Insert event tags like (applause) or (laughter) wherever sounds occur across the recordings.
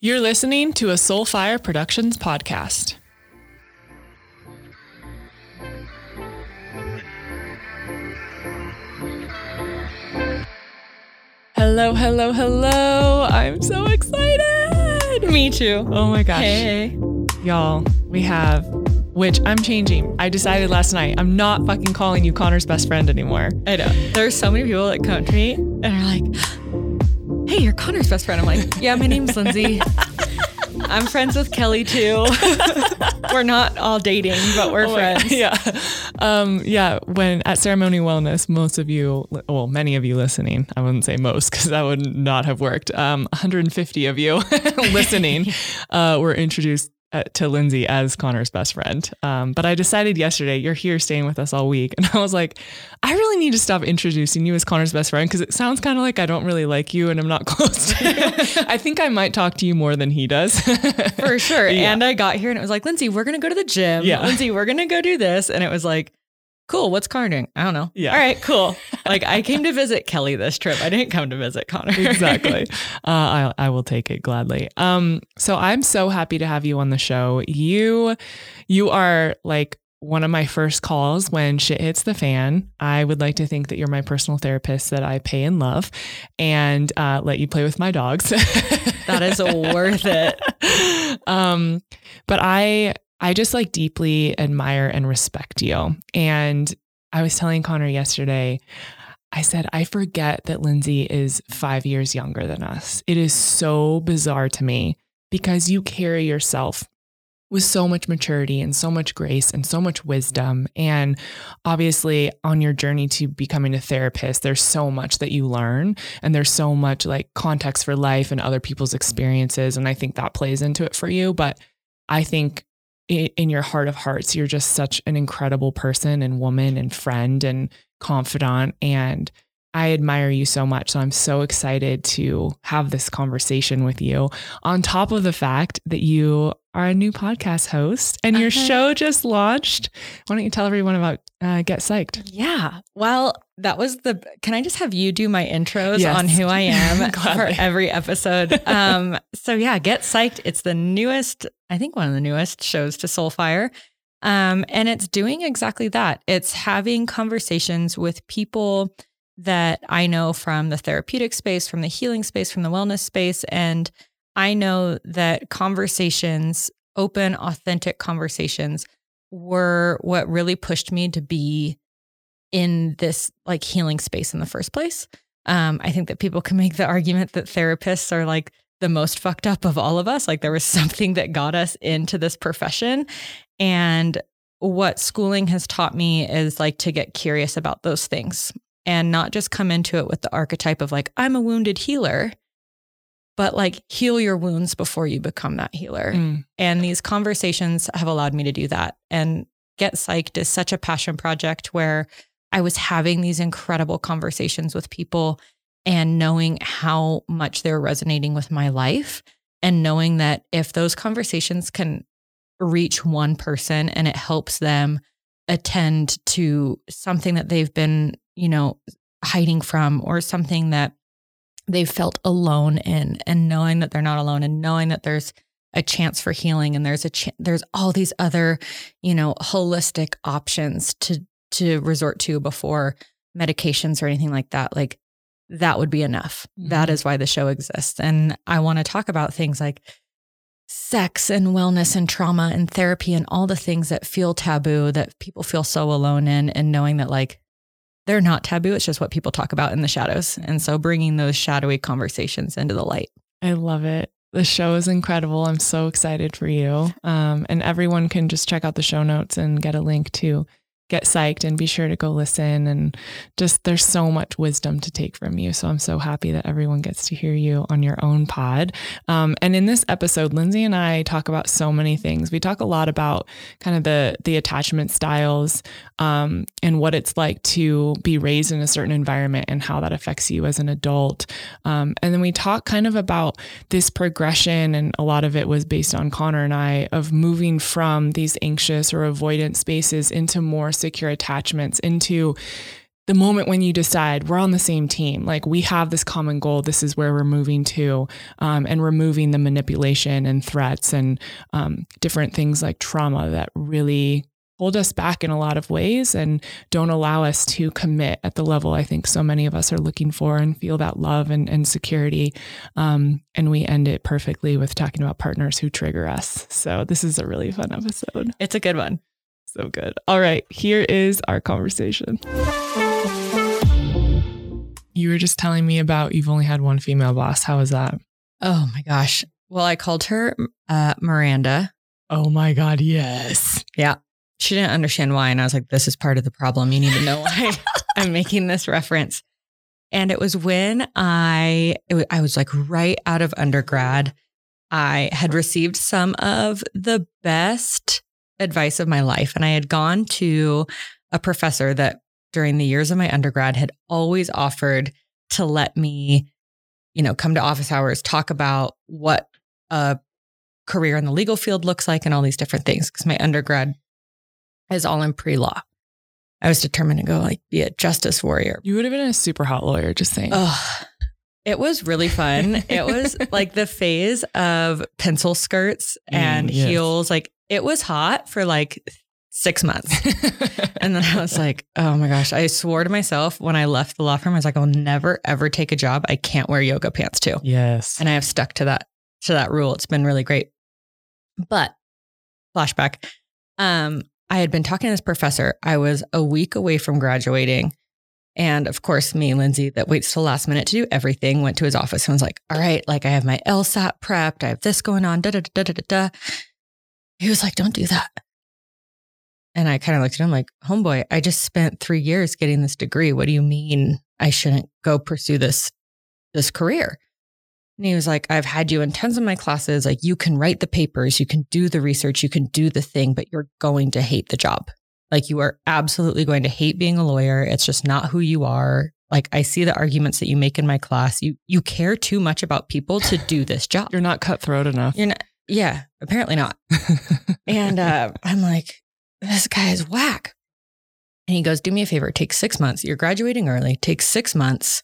You're listening to a Soulfire Productions podcast. Hello, hello, hello. I'm so excited. Me too. Oh my gosh. Hey. Y'all, we have, which I'm changing. I decided last night, I'm not fucking calling you Conner's best friend anymore. I know. There's so many people that come to me and are like, hey, you're Conner's best friend. I'm like, yeah, my name's Lindsey. (laughs) I'm friends with Kelli too. (laughs) we're not all dating, but we're Oh friends. yeah. Um, yeah. When at Ceremony Wellness, most of you, well, many of you listening, I wouldn't say most because that would not have worked. Um, 150 of you (laughs) listening uh, were introduced uh, to Lindsey as Conner's best friend. Um, but I decided yesterday, you're here staying with us all week. (laughs) And I was like, I really need to stop introducing you as Conner's best friend because it sounds kind of like I don't really like you and I'm not (laughs) close to you. (laughs) I think I might talk to you more than he does. For sure. Yeah. And I got here and it was like, Lindsey, we're going to go to the gym. Yeah. Lindsey, we're going to go do this. And it was like, cool. What's doing? I don't know. Yeah. All right, cool. (laughs) like I came to visit Kelli this trip. I didn't come to visit Conner. exactly. (laughs) Uh, I, I will take it gladly. Um, so I'm so happy to have you on the show. You, you are like one of my first calls when shit hits the fan. I would like to think that you're my personal therapist that I pay and love, and uh, let you play with my dogs. that is worth it. (laughs) um, but I, I just like deeply admire and respect you. And I was telling Conner yesterday, I said, I forget that Lindsey is five years younger than us. It is so bizarre to me because you carry yourself with so much maturity and so much grace and so much wisdom. And obviously, on your journey to becoming a therapist, there's so much that you learn and there's so much like context for life and other people's experiences. And I think that plays into it for you. But I think in your heart of hearts, you're just such an incredible person and woman and friend and confidant. And I admire you so much. So I'm so excited to have this conversation with you. On top of the fact that you are a new podcast host and your Uh-huh. show just launched. Why don't you tell everyone about uh, Get Psyched? Yeah. Well, that was the. Can I just have you do my intros Yes. on who I am (laughs) for every episode? (laughs) Um, so yeah, get psyched. It's the newest, I think one of the newest shows to Soulfire. Um, and it's doing exactly that. It's having conversations with people that I know from the therapeutic space, from the healing space, from the wellness space. And I know that conversations, open, authentic conversations, were what really pushed me to be in this like healing space in the first place. Um, I think that people can make the argument that therapists are like the most fucked up of all of us. Like there was (laughs) something that got us into this profession. And what schooling has taught me is like to get curious about those things and not just come into it with the archetype of like, I'm a wounded healer, but like heal your wounds before you become that healer. Mm. And these conversations have allowed me to do that. And Get Psyched is such a passion project where I was having these incredible conversations with people and knowing how much they're resonating with my life and knowing that if those conversations can reach one person and it helps them attend to something that they've been, you know, hiding from or something that they've felt alone in and knowing that they're not alone and knowing that there's a chance for healing and there's a ch- there's all these other you know holistic options to to resort to before medications or anything like that like that would be enough That Mhm. is why the show exists and i want to talk about things like sex and wellness and trauma and therapy and all the things that feel taboo that people feel so alone in and knowing that like they're not taboo it's just what people talk about in the shadows and so bringing those shadowy conversations into the light I love it. The show is incredible. I'm so excited for you. (laughs) Um, and everyone can just check out the show notes and get a link to get psyched and be sure to go listen. And just there's so much wisdom to take from you. So I'm so happy that everyone gets to hear you on your own pod. Um, and in this episode, Lindsey and I talk about so many things. We talk a lot about kind of the the attachment styles um, and what it's like to be raised in a certain environment and how that affects you as an adult. Um, and then we talk kind of about this progression, and a lot of it was based on Conner and I of moving from these anxious or avoidant spaces into more secure attachments, into the moment when you decide we're on the same team, like we have this common goal, this is where we're moving to, um, and removing the manipulation and threats and um, different things like trauma that really hold us back in a lot of ways and don't allow us to commit at the level I think so many of us are looking for and feel that love and, and security. Um, and we end it perfectly with talking about partners who trigger us. So this is a really fun episode. It's a good one. So good. All right, here is our conversation. You were just telling me about you've only had one female boss. How was that? Oh my gosh. Well, I called her uh, Miranda. Oh my God, yes. Yeah. She didn't understand why. And I was like, this is part of the problem. You need to know why (laughs) I'm making this reference. And it was when I, was, I was like right out of undergrad. I had received some of the best advice of my life. And I had gone to a professor that during the years of my undergrad had always offered to let me, you know, come to office hours, talk about what a career in the legal field looks like and all these different things. Cause my undergrad is all in pre law. I was determined to go like be a justice warrior. You would have been a super hot lawyer, just saying. Oh, it was really fun. it was (laughs) like the phase of pencil skirts and mm, yes. heels. Like it was hot for like six months. (laughs) and then I was like, oh my gosh, I swore to myself when I left the law firm, I was like, I'll never ever take a job I can't wear yoga pants to. Yes. And I have stuck to that, to that rule. It's been really great. But flashback. Um, I had been talking to this professor. I was a week away from graduating. And of course, me, Lindsey, that waits till last minute to do everything, went to his office and was like, all right, like I have my LSAT prepped. I have this going on. Da, da, da, da, da, da. He was like, don't do that. And I kind of looked at him like, homeboy, I just spent three years getting this degree. What do you mean I shouldn't go pursue this, this career? And he was like, I've had you in tons of my classes. Like, you can write the papers, you can do the research, you can do the thing, but you're going to hate the job. Like, you are absolutely going to hate being a lawyer. It's just not who you are. Like, I see the arguments that you make in my class. You you care too much about people to do this job. You're not cutthroat enough. You're not. Yeah, apparently not. (laughs) and uh, I'm like, this guy is whack. And he goes, do me a favor, take six months. You're graduating early. Take six months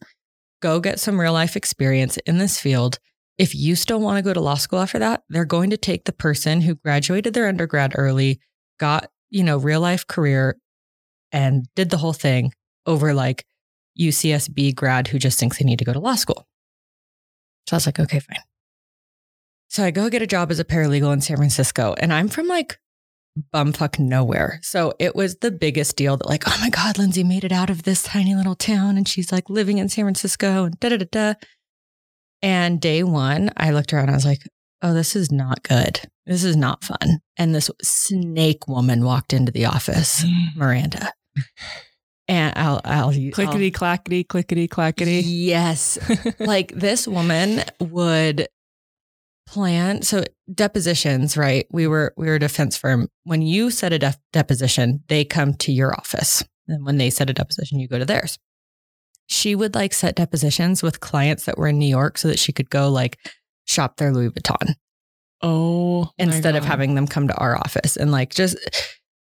go get some real life experience in this field. If you still want to go to law school after that, they're going to take the person who graduated their undergrad early, got, you know, real life career and did the whole thing over like UCSB grad who just thinks they need to go to law school. So I was like, okay, fine. So I go get a job as a paralegal in San Francisco and I'm from like bumfuck nowhere. So it was the biggest deal that like, oh my God, Lindsey made it out of this tiny little town and she's like living in San Francisco and da da da da. And day one, I looked around, I was like, oh, this is not good. This is not fun. And this snake woman walked into the office, (gasps) Miranda. And I'll, I'll clickety clackety, clickety clackety. Yes. like this woman would plan so depositions right? We were we were a defense firm. When you set a def- deposition they come to your office. And when they set a deposition you go to theirs. She would like set depositions with clients that were in new york so that she could go like shop their louis vuitton. Oh instead of having them come to our office and like just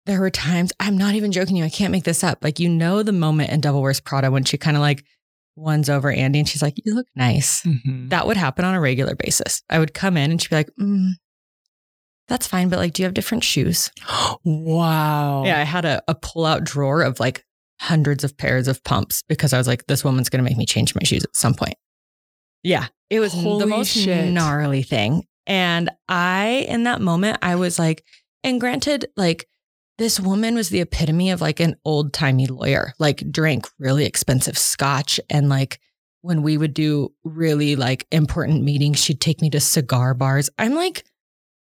there were times i'm not even joking you i can't make this up. Like you know the moment in devil wears prada when she kind of like one's over Andy and she's like, You look nice. Mm-hmm. That would happen on a regular basis. I would come in and she'd be like, mm, That's fine, but like, do you have different shoes? (gasps) wow. Yeah, I had a, a pull out drawer of like hundreds of pairs of pumps because I was like, This woman's going to make me change my shoes at some point. Yeah, it was Holy the most shit. gnarly thing. And I, in that moment, I was like, and granted, like, this woman was the epitome of like an old timey lawyer, like drank really expensive scotch. And like when we would do really like important meetings, she'd take me to cigar bars. I'm like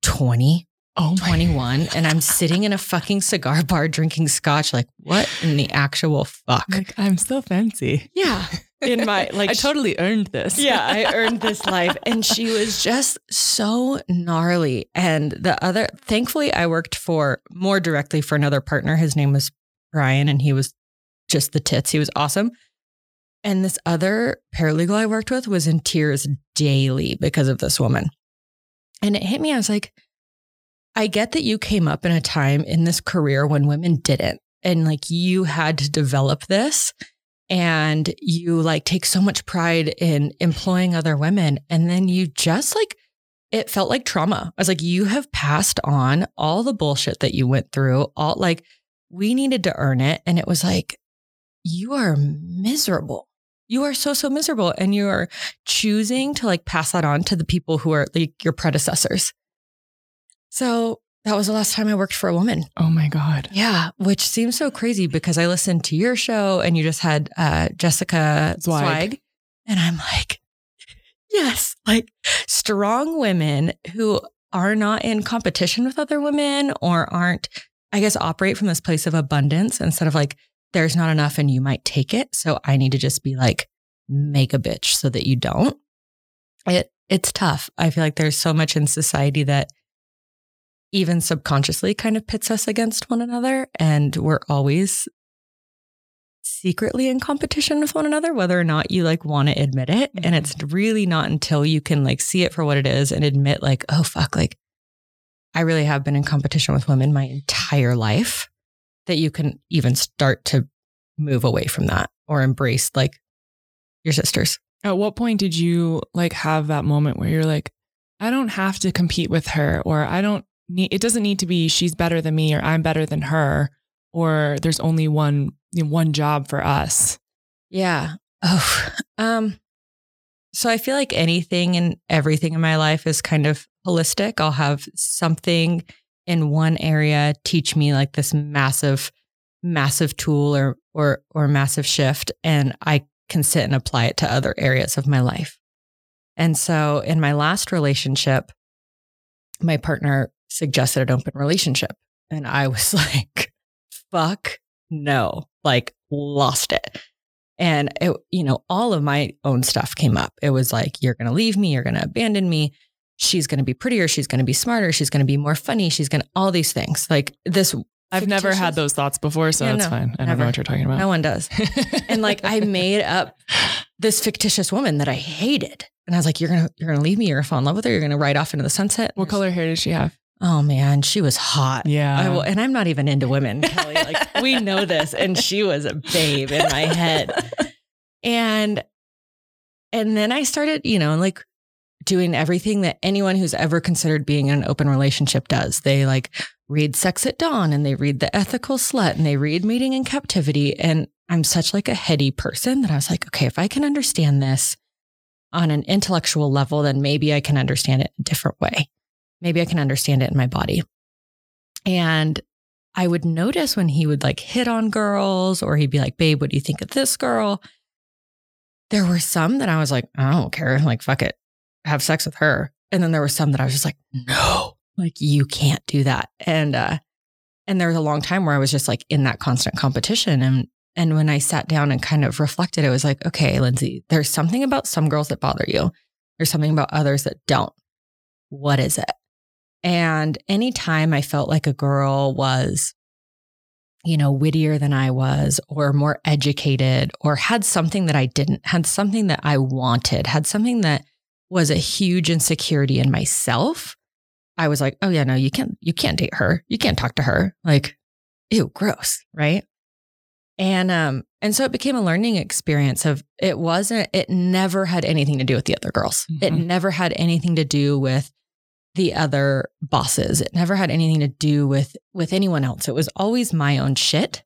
20, oh 21, and I'm (laughs) sitting in a fucking cigar bar drinking scotch. Like, what in the actual fuck? Like, I'm so fancy. Yeah in my (laughs) like I totally earned this. yeah, I (laughs) earned this life. And she was just so gnarly. And the other thankfully I worked for more directly for another partner. His name was Brian and he was just the tits. He was awesome. And this other paralegal I worked with was in tears daily because of this woman. And it hit me. I was like, I get that you came up in a time in this career when women didn't. And like you had to develop this and you like take so much pride in employing other women and then you just like it felt like trauma. I was like you have passed on all the bullshit that you went through, all like we needed to earn it and it was like you are miserable. You are so so miserable and you are choosing to like pass that on to the people who are like your predecessors. So that was the last time I worked for a woman. Oh my God. Yeah, which seems so crazy because I listened to your show and you just had uh, Jessica Zweig. Zweig. And I'm like, yes, like strong women who are not in competition with other women or aren't, I guess, operate from this place of abundance instead of like, there's not enough and you might take it. So I need to just be like, make a bitch so that you don't. It it's tough. I feel like there's so much in society that even subconsciously kind of pits us against one another. And we're always secretly in competition with one another, whether or not you like want to admit it. Mm-hmm. And it's really not until you can like see it for what it is and admit, like, oh, fuck, like I really have been in competition with women my entire life that you can even start to move away from that or embrace like your sisters. At what point did you like have that moment where you're like, I don't have to compete with her or I don't it doesn't need to be she's better than me or I'm better than her or there's only one you know, one job for us. Yeah. Oh, um, so I feel like anything and everything in my life is kind of holistic. I'll have something in one area teach me like this massive, massive tool or or or massive shift, and I can sit and apply it to other areas of my life. And so in my last relationship, my partner suggested an open relationship. And I was (laughs) like, fuck no, like lost it. And it, you know, all of my own stuff came up. It was like, you're going to leave me, you're going to abandon me. She's going to be prettier, she's going to be smarter, she's going to be more funny, she's going to all these things. Like this I've never had those thoughts before, so yeah, it's no, fine. I never. don't know what you're talking about. No one does. and like I (laughs) made up this fictitious woman that I hated. And I was like, You're gonna you're gonna leave me, you're gonna fall in love with her, you're gonna ride off into the sunset. What color hair does she have? Oh man, she was hot. Yeah. I, and I'm not even into women, (laughs) Kelli. Like we know this. And she was a babe in my head. And and then I started, you know, like doing everything that anyone who's ever considered being in an open relationship does. They like read Sex at Dawn and they read The Ethical Slut and they read Mating in Captivity. And I'm such like a heady person that I was like, okay, if I can understand this on an intellectual level, then maybe I can understand it a different way maybe I can understand it in my body. And I would notice when he would like hit on girls or he'd be like, babe, what do you think of this girl? There were some that I was like, I don't care. Like, fuck it. Have sex with her. And then there were some that I was just like, no, like you can't do that. And, uh, and there was a long time where I was just like in that constant competition. And, and when I sat down and kind of reflected, it was like, okay, Lindsey, there's something about some girls that bother you. There's something about others that don't. What is it? And anytime I felt like a girl was, you know, wittier than I was, or more educated, or had something that I didn't, had something that I wanted, had something that was a huge insecurity in myself, I was like, oh yeah, no, you can't, you can't date her. You can't talk to her. Like, ew, gross. Right. And um, and so it became a learning experience of it wasn't, it never had anything to do with the other girls. Mm-hmm. It never had anything to do with the other bosses. It never had anything to do with with anyone else. It was always my own shit.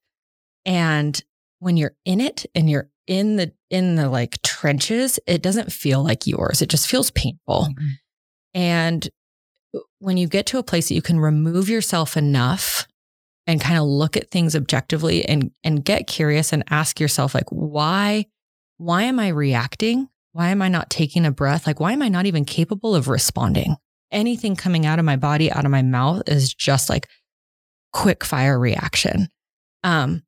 And when you're in it and you're in the in the like trenches, it doesn't feel like yours. It just feels painful. Mm-hmm. And when you get to a place that you can remove yourself enough and kind of look at things objectively and and get curious and ask yourself like why why am I reacting? Why am I not taking a breath? Like why am I not even capable of responding? Anything coming out of my body, out of my mouth is just like quick fire reaction. Um,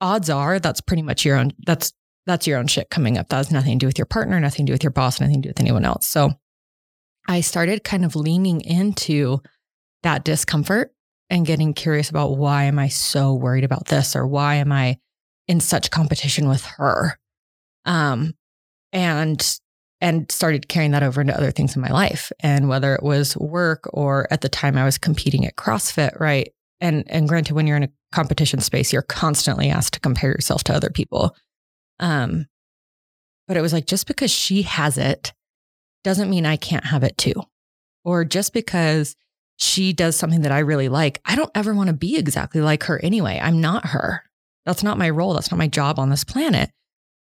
odds are that's pretty much your own, that's, that's your own shit coming up. That has nothing to do with your partner, nothing to do with your boss, nothing to do with anyone else. So I started kind of leaning into that discomfort and getting curious about why am I so worried about this or why am I in such competition with her? Um, and and started carrying that over into other things in my life. And whether it was work or at the time I was competing at CrossFit, right? And and granted, when you're in a competition space, you're constantly asked to compare yourself to other people. Um, but it was like, just because she has it doesn't mean I can't have it too. Or just because she does something that I really like, I don't ever want to be exactly like her anyway. I'm not her. That's not my role. That's not my job on this planet.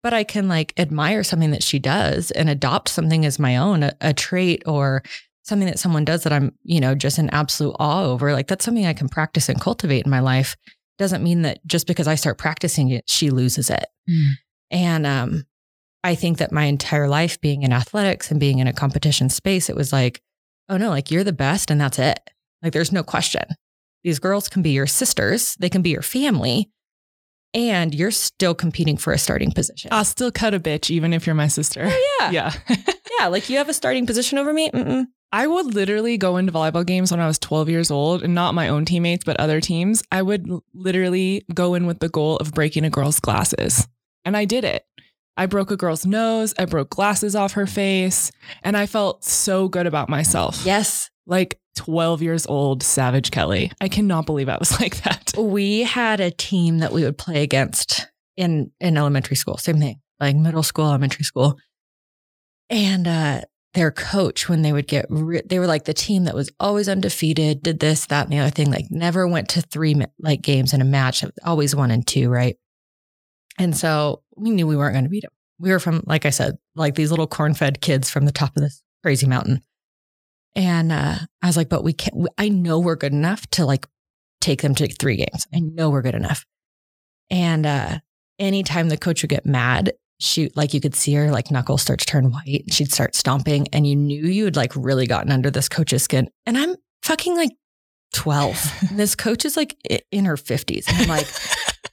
But I can like admire something that she does and adopt something as my own, a, a trait or something that someone does that I'm, you know, just in absolute awe over. Like that's something I can practice and cultivate in my life. Doesn't mean that just because I start practicing it, she loses it. Mm. And um, I think that my entire life being in athletics and being in a competition space, it was like, oh no, like you're the best and that's it. Like there's no question. These girls can be your sisters, they can be your family, and you're still competing for a starting position. I'll still cut a bitch even if you're my sister. oh, yeah. (laughs) Yeah. (laughs) Yeah. Like you have a starting position over me. Mm-mm. I would literally go into volleyball games when I was 12 years old and not my own teammates, but other teams. I would literally go in with the goal of breaking a girl's glasses. And I did it. I broke a girl's nose. I broke glasses off her face. And I felt so good about myself. Yes. Like 12 years old, Savage Kelli. I cannot believe I was (laughs) like that. We had a team that we would play against in, in elementary school. Same thing, like middle school, elementary school. And uh, their coach, when they would get, re- they were like the team that was always undefeated, did this, that, and the other thing, like never went to three like games in a match, always one and two, right? And so we knew we weren't going to beat them. We were from, like I said, like these little corn fed kids from the top of this crazy mountain. And uh, I was like, but we can't, I know we're good enough to like take them to three games. I know we're good enough. And uh, anytime the coach would get mad, she, like you could see her like knuckles start to turn white. She'd start stomping and you knew you had like really gotten under this coach's skin. And I'm fucking like 12. (laughs) And this coach is like in her 50s. And I'm like,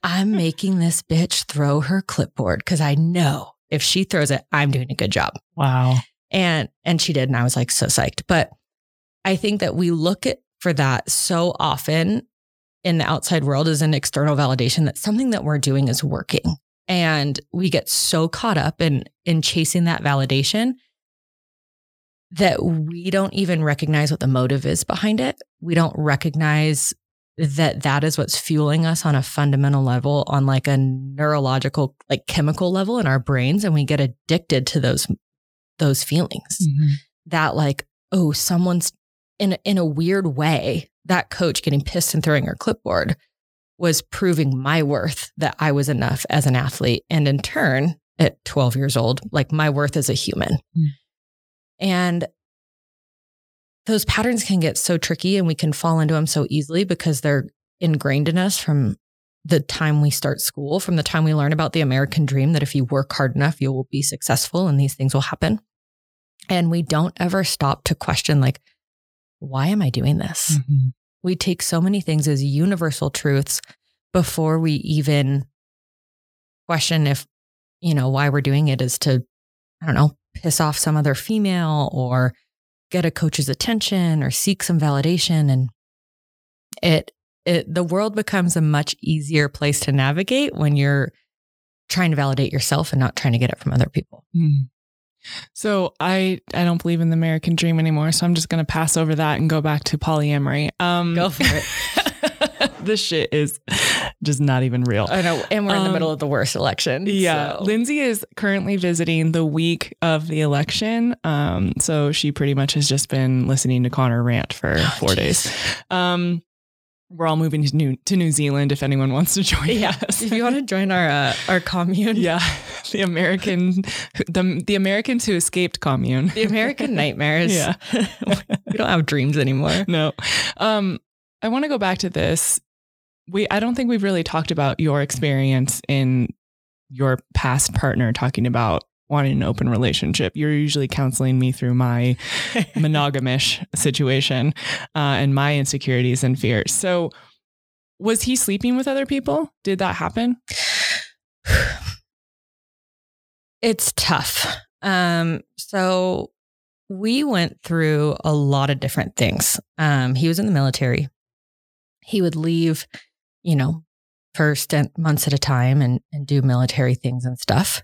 I'm making this bitch throw her clipboard because I know if she throws it, I'm doing a good job. Wow. And and she did, and I was like so psyched. But I think that we look at for that so often in the outside world as an external validation that something that we're doing is working. And we get so caught up in in chasing that validation that we don't even recognize what the motive is behind it. We don't recognize that that is what's fueling us on a fundamental level on like a neurological like chemical level in our brains and we get addicted to those those feelings that like oh someone's in a, in a weird way that coach getting pissed and throwing her clipboard was proving my worth that I was enough as an athlete and in turn at 12 years old like my worth as a human Mm. and those patterns can get so tricky and we can fall into them so easily because they're ingrained in us from the time we start school, from the time we learn about the American dream that if you work hard enough, you will be successful and these things will happen. And we don't ever stop to question, like, why am I doing this? Mhm. We take so many things as universal truths before we even question if, you know, why we're doing it is to, I don't know, piss off some other female or get a coach's attention or seek some validation. And it, it, the world becomes a much easier place to navigate when you're trying to validate yourself and not trying to get it from other people. Mm. So I I don't believe in the American dream anymore. So I'm just gonna pass over that and go back to polyamory. Um, Go for it. (laughs) this shit is just not even real. I know. And we're in the Um, middle of the worst election. Yeah, so- Lindsey is currently visiting the week of the election. Um, so she pretty much has just been listening to Conner rant for Oh, four days. Um, we're all moving to New to New Zealand if anyone wants to join Yeah. us. if you want to join our uh, our commune, yeah, the American, the the Americans who escaped commune. the American nightmares. Yeah. (laughs) we don't have dreams anymore. no. Um, I want to go back to this. We I don't think we've really talked about your experience in your past partner talking about wanting an open relationship. You're usually counseling me through my (laughs) monogamish situation uh, and my insecurities and fears. So, was he sleeping with other people? Did that happen? It's tough. Um, so we went through a lot of different things. Um, he was in the military. He would leave, you know, for stint months at a time and, and do military things and stuff.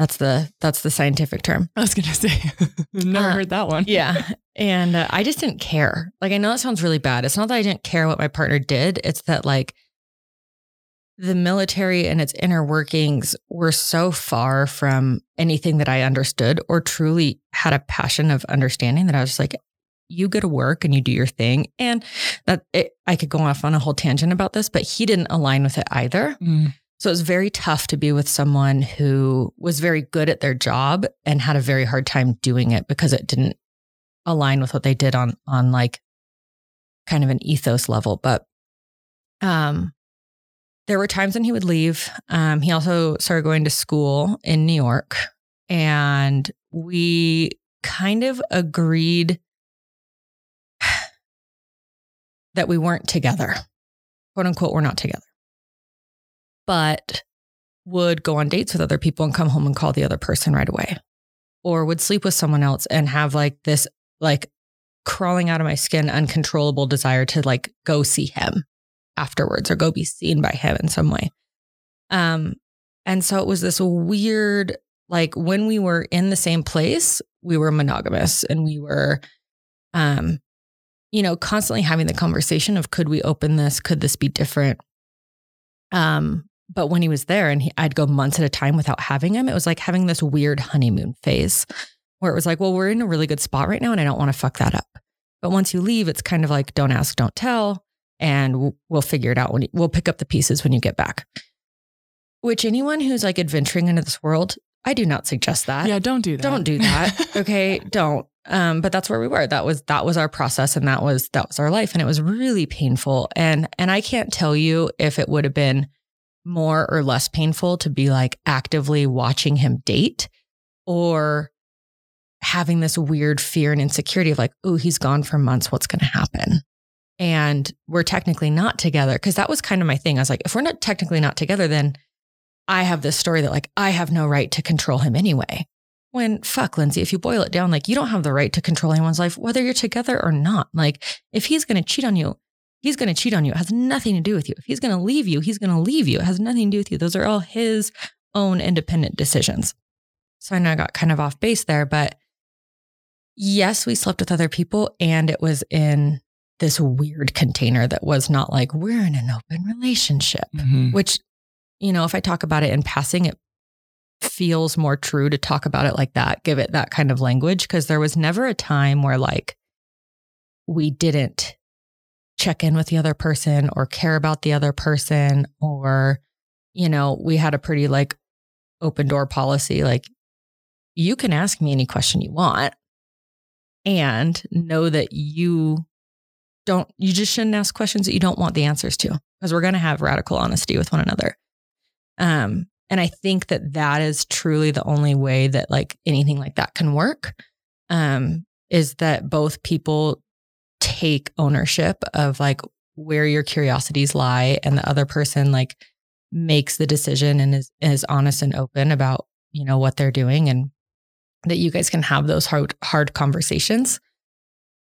That's the that's the scientific term. I was gonna say, (laughs) never Uh, heard that one. Yeah. (laughs) And uh, I just didn't care. Like, I know that sounds really bad. It's not that I didn't care what my partner did, it's that, like, the military and its inner workings were so far from anything that I understood or truly had a passion of understanding that I was just like, you go to work and you do your thing. And that it, I could go off on a whole tangent about this, but he didn't align with it either. Mm. So it was very tough to be with someone who was very good at their job and had a very hard time doing it because it didn't align with what they did on on like kind of an ethos level. But um there were times when he would leave. Um, he also started going to school in New York, and we kind of agreed (sighs) that we weren't together. Quote unquote, we're not together. But would go on dates with other people and come home and call the other person right away. Or would sleep with someone else and have like this like crawling out of my skin uncontrollable desire to like go see him afterwards or go be seen by him in some way. Um and so it was this weird like when we were in the same place, we were monogamous and we were um you know, constantly having the conversation of could we open this? Could this be different? Um, but when he was there and he, I'd go months at a time without having him, it was like having this weird honeymoon phase where it was like, well, we're in a really good spot right now and I don't want to fuck that up. But once you leave, it's kind of like, don't ask, don't tell. And we'll figure it out when you, we'll pick up the pieces when you get back. Which anyone who's like adventuring into this world, I do not suggest that. Yeah, don't do that. Don't do that. (laughs) Okay. don't. Um, but that's where we were. That was that was our process and that was that was our life. And it was really painful. And and I can't tell you if it would have been more or less painful to be like actively watching him date or having this weird fear and insecurity of like, oh, he's gone for months. What's going to happen? And we're technically not together. Cause that was kind of my thing. I was like, if we're not technically not together, then I have this story that like I have no right to control him anyway. When fuck, Lindsey, if you boil it down, like you don't have the right to control anyone's life, whether you're together or not. Like if he's going to cheat on you, he's going to cheat on you. It has nothing to do with you. If he's going to leave you, he's going to leave you. It has nothing to do with you. Those are all his own independent decisions. So I know I got kind of off base there, but yes, we slept with other people and it was in this weird container that was not like we're in an open relationship, Mhm. which, you know, if I talk about it in passing, it feels more true to talk about it like that, give it that kind of language. Cause there was never a time where like we didn't check in with the other person or care about the other person or, you know, we had a pretty like open door policy. Like you can ask me any question you want and know that you don't, you just shouldn't ask questions that you don't want the answers to because we're going to have radical honesty with one another. Um, and I think that that is truly the only way that like anything like that can work. Um, is that both people take ownership of like where your curiosities lie and the other person like makes the decision and is is honest and open about, you know, what they're doing and that you guys can have those hard hard conversations.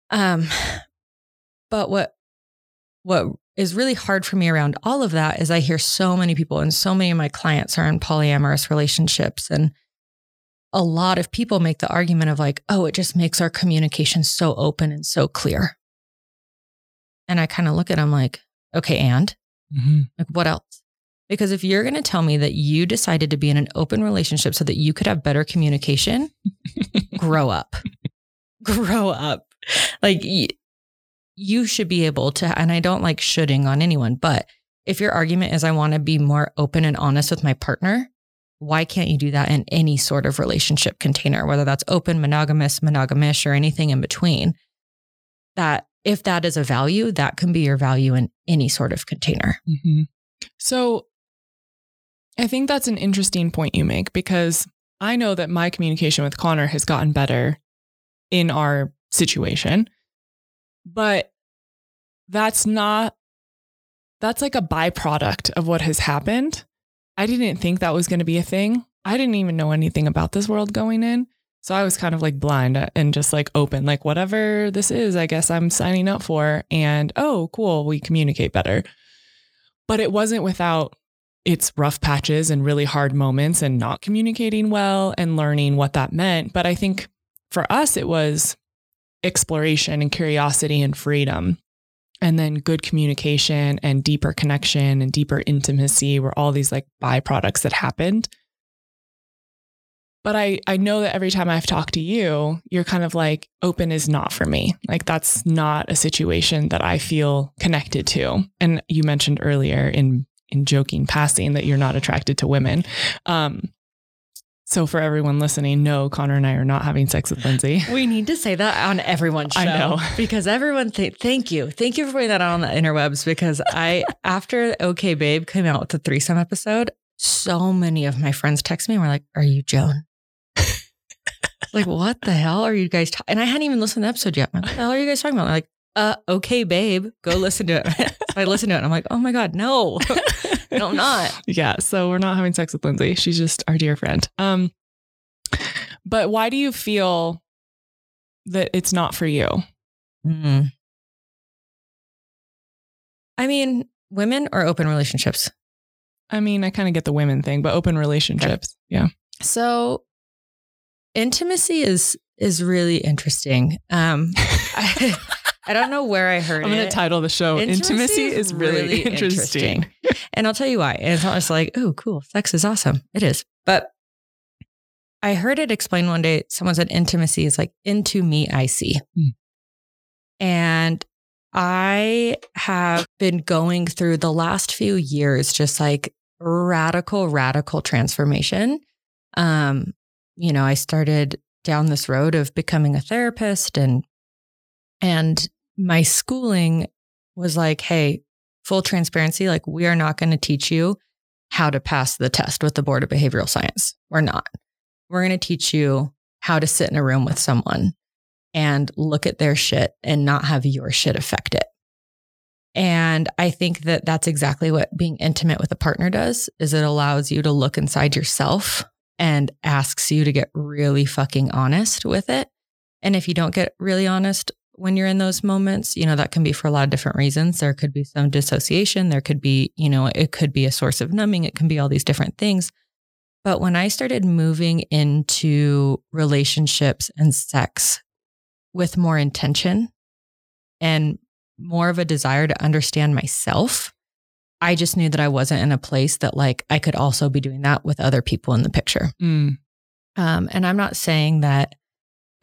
Um but what what is really hard for me around all of that is I hear so many people and so many of my clients are in polyamorous relationships and a lot of people make the argument of like, oh, it just makes our communication so open and so clear. And I kind of look at them like, okay, and Mhm. like what else? Because if you're going to tell me that you decided to be in an open relationship so that you could have better communication, (laughs) grow up. Grow up. Like y- you should be able to, and I don't like shoulding on anyone, but if your argument is I want to be more open and honest with my partner, why can't you do that in any sort of relationship container, whether that's open, monogamous, monogamish, or anything in between? That if that is a value, that can be your value in any sort of container. Mhm. So I think that's an interesting point you make because I know that my communication with Conner has gotten better in our situation, but that's not, that's like a byproduct of what has happened. I didn't think that was going to be a thing. I didn't even know anything about this world going in. So I was kind of like blind and just like open, like whatever this is, I guess I'm signing up for. And oh, cool, we communicate better. But it wasn't without its rough patches and really hard moments and not communicating well and learning what that meant. But I think for us, it was exploration and curiosity and freedom. and then good communication and deeper connection and deeper intimacy were all these like byproducts that happened. But I, I know that every time I've talked to you, you're kind of like, open is not for me. Like, that's not a situation that I feel connected to. And you mentioned earlier in, in joking passing that you're not attracted to women. Um, so for everyone listening, no, Conner and I are not having sex with Lindsey. We need to say that on everyone's show. I know. Because everyone th- thank you. Thank you for putting that on the interwebs because I (laughs) after OK Babe came out with the threesome episode, so many of my friends text me and were like, Are you Joan? Like, what the hell are you guys talking? And I hadn't even listened to the episode yet. Like, what the hell are you guys talking about? Like, uh, okay, babe, go listen to it. (laughs) so I listen to it and I'm like, oh my God, no. (laughs) no, I'm not. Yeah. So we're not having sex with Lindsey. She's just our dear friend. Um, but why do you feel that it's not for you? Mm. I mean, women or open relationships? I mean, I kind of get the women thing, but open relationships. Okay. Yeah. So intimacy is is really interesting. Um, I, (laughs) I don't know where I heard I'm going to title the show Intimacy, Intimacy is really, really interesting. interesting. and I'll tell you why. And it's not just like, oh, cool, sex is awesome. It is. But I heard it explained one day. Someone said intimacy is like into me, I see. Hmm. And I have been going through the last few years just like radical, radical transformation. Um, you know, I started down this road of becoming a therapist and and my schooling was like, hey, full transparency, like we are not going to teach you how to pass the test with the Board of Behavioral Science. We're not. We're going to teach you how to sit in a room with someone and look at their shit and not have your shit affect it. And I think that that's exactly what being intimate with a partner does is it allows you to look inside yourself and asks you to get really fucking honest with it. And if you don't get really honest when you're in those moments, you know, that can be for a lot of different reasons. There could be some dissociation. There could be, you know, it could be a source of numbing. It can be all these different things. But when I started moving into relationships and sex with more intention and more of a desire to understand myself, I just knew that I wasn't in a place that like I could also be doing that with other people in the picture. Mm. Um, and I'm not saying that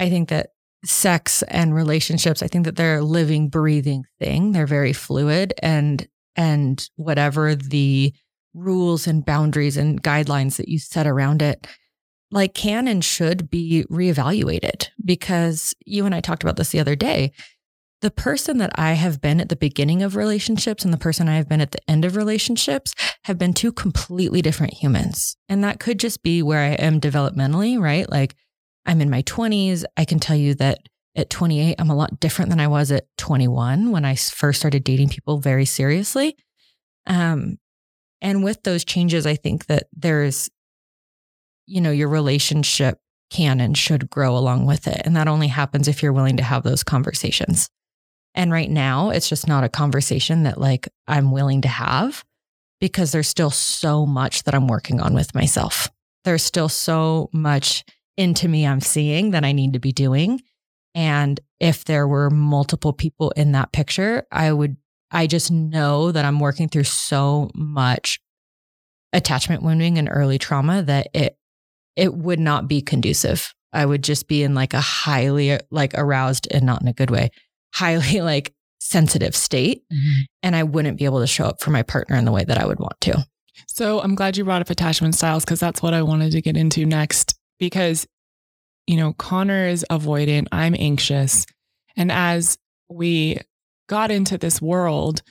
I think that sex and relationships, I think that they're a living, breathing thing. They're very fluid and and whatever the rules and boundaries and guidelines that you set around it, like can and should be reevaluated because you and I talked about this the other day the person that I have been at the beginning of relationships and the person I have been at the end of relationships have been two completely different humans. And that could just be where I am developmentally, right? Like I'm in my 20s. I can tell you that at 28, I'm a lot different than I was at 21 when I first started dating people very seriously. Um, and with those changes, I think that there's, you know, your relationship can and should grow along with it. And that only happens if you're willing to have those conversations. And right now, it's just not a conversation that like I'm willing to have because there's still so much that I'm working on with myself. There's still so much into me I'm seeing that I need to be doing. And if there were multiple people in that picture, I would, I just know that I'm working through so much attachment wounding and early trauma that it, it would not be conducive. I would just be in like a highly like aroused and not in a good way highly (laughs) like sensitive state mm-hmm. and I wouldn't be able to show up for my partner in the way that I would want to. So I'm glad you brought up attachment styles because that's what I wanted to get into next. Because, you know, Conner is avoidant, I'm anxious. And as we got into this world,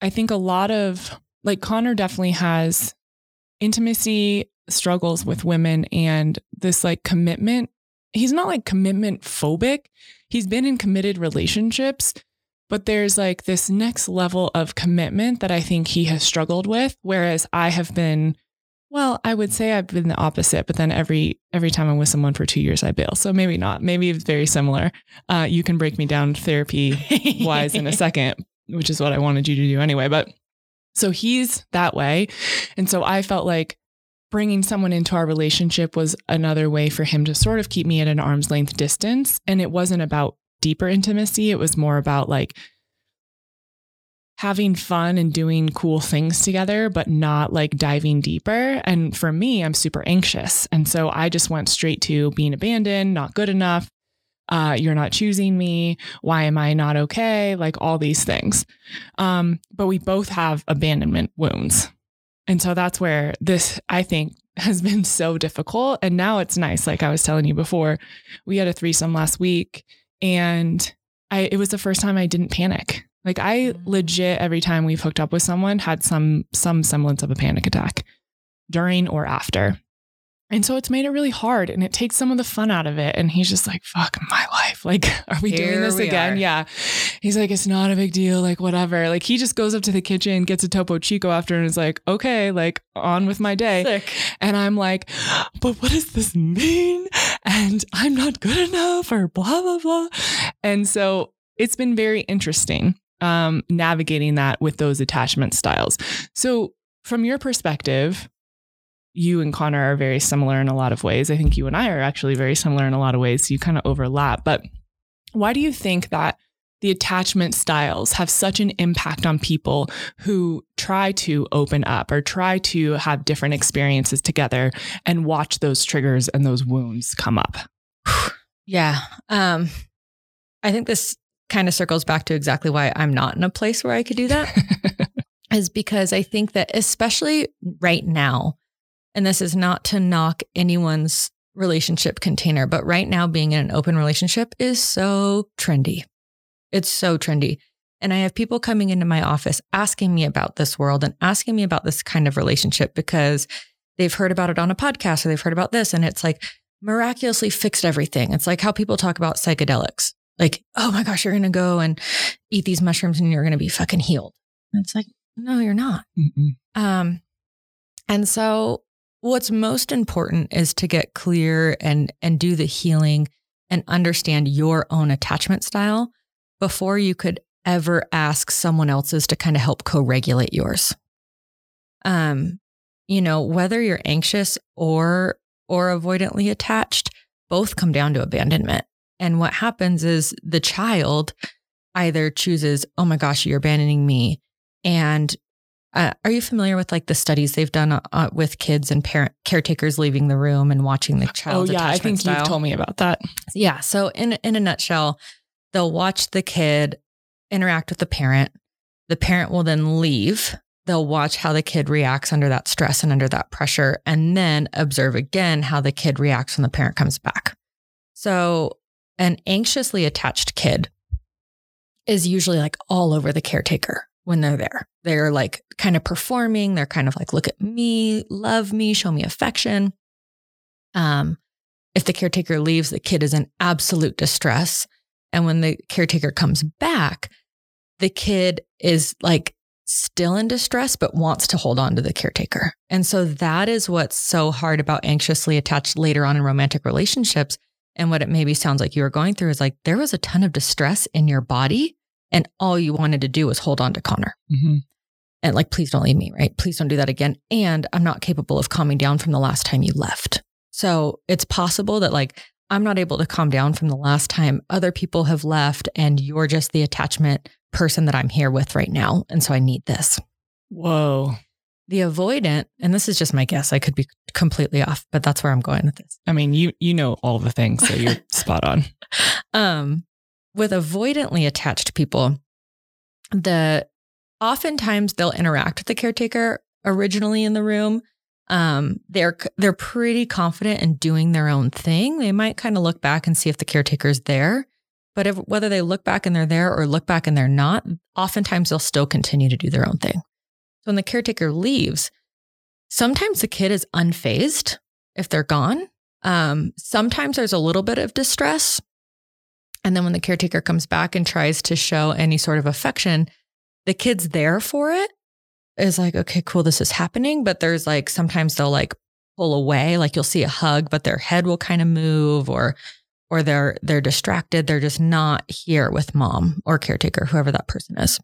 I think a lot of like Conner definitely has intimacy struggles with women and this like commitment. He's not like commitment phobic, he's been in committed relationships, but there's like this next level of commitment that I think he has struggled with. Whereas I have been, well, I would say I've been the opposite, but then every every time I'm with someone for two years, I bail. So maybe not. Maybe it's very similar. Uh, you can break me down therapy (laughs) wise in a second, which is what I wanted you to do anyway. But so he's that way. And so I felt like bringing someone into our relationship was another way for him to sort of keep me at an arm's length distance. And it wasn't about deeper intimacy. It was more about like having fun and doing cool things together, but not like diving deeper. And for me, I'm super anxious. And so I just went straight to being abandoned, not good enough. Uh, you're not choosing me. Why am I not okay? Like all these things. Um, but we both have abandonment wounds. And so that's where this, I think, has been so difficult. And now it's nice. Like I was telling you before, we had a threesome last week and I, it was the first time I didn't panic. Like I mm. legit every time we've hooked up with someone had some some semblance of a panic attack during or after. And so it's made it really hard and it takes some of the fun out of it. And he's just like, fuck my life. (laughs) Like, are we Here doing this we again? Are. Yeah. He's like, it's not a big deal. Like, whatever. Like, he just goes up to the kitchen, gets a Topo Chico after, and is like, okay, like, on with my day. Sick. And I'm like, but what does this mean? And I'm not good enough or blah, blah, blah. And so it's been very interesting um, navigating that with those attachment styles. So, from your perspective, you and Conner are very similar in a lot of ways. I think you and I are actually very similar in a lot of ways. So you kind of overlap. But why do you think that the attachment styles have such an impact on people who try to open up or try to have different experiences together and watch those triggers and those wounds come up? (sighs) Yeah. Um, I think this kind of circles back to exactly why I'm not in a place where I could do that. (laughs) is because I think that, especially right now, and this is not to knock anyone's relationship container, but right now being in an open relationship is so trendy. It's so trendy. And I have people coming into my office asking me about this world and asking me about this kind of relationship because they've heard about it on a podcast or they've heard about this. And it's like miraculously fixed everything. It's like how people talk about psychedelics. Like, oh my gosh, you're going to go and eat these mushrooms and you're going to be fucking healed. And it's like, no, you're not. Mm-mm. Um, and so what's most important is to get clear and and do the healing and understand your own attachment style before you could ever ask someone else's to kind of help co-regulate yours. Um, you know, whether you're anxious or or avoidantly attached, both come down to abandonment. And what happens is the child either chooses, "Oh my gosh, you're abandoning me," and uh, are you familiar with like the studies they've done uh, uh, with kids and parent caretakers leaving the room and watching the child? Oh yeah, I think style? you've told me about that. Yeah. So in in a nutshell, they'll watch the kid interact with the parent. The parent will then leave. They'll watch how the kid reacts under that stress and under that pressure, and then observe again how the kid reacts when the parent comes back. So an anxiously attached kid is usually like all over the caretaker when they're there. They're like kind of performing. They're kind of like, look at me, love me, show me affection. Um, if the caretaker leaves, the kid is in absolute distress. And when the caretaker comes back, the kid is like still in distress, but wants to hold on to the caretaker. And so that is what's so hard about anxiously attached later on in romantic relationships. And what it maybe sounds like you were going through is like there was a ton of distress in your body and all you wanted to do was hold on to Conner. Mm-hmm. And like, please don't leave me, right? Please don't do that again. And I'm not capable of calming down from the last time you left. So it's possible that like I'm not able to calm down from the last time other people have left and you're just the attachment person that I'm here with right now. And so I need this. Whoa. The avoidant, and this is just my guess, I could be completely off, but that's where I'm going with this. I mean, you you know all the things, so you're (laughs) spot on. Um, with avoidantly attached people, the oftentimes they'll interact with the caretaker originally in the room. Um, they're they're pretty confident in doing their own thing. They might kind of look back and see if the caretaker's there, but if, whether they look back and they're there or look back and they're not, oftentimes they'll still continue to do their own thing. So when the caretaker leaves, sometimes the kid is unfazed if they're gone. Um, sometimes there's a little bit of distress and then when the caretaker comes back and tries to show any sort of affection, the kid's there for it is like, okay, cool, this is happening. But there's like, sometimes they'll like pull away, like you'll see a hug, but their head will kind of move or, or they're, they're distracted. They're just not here with mom or caretaker, whoever that person is.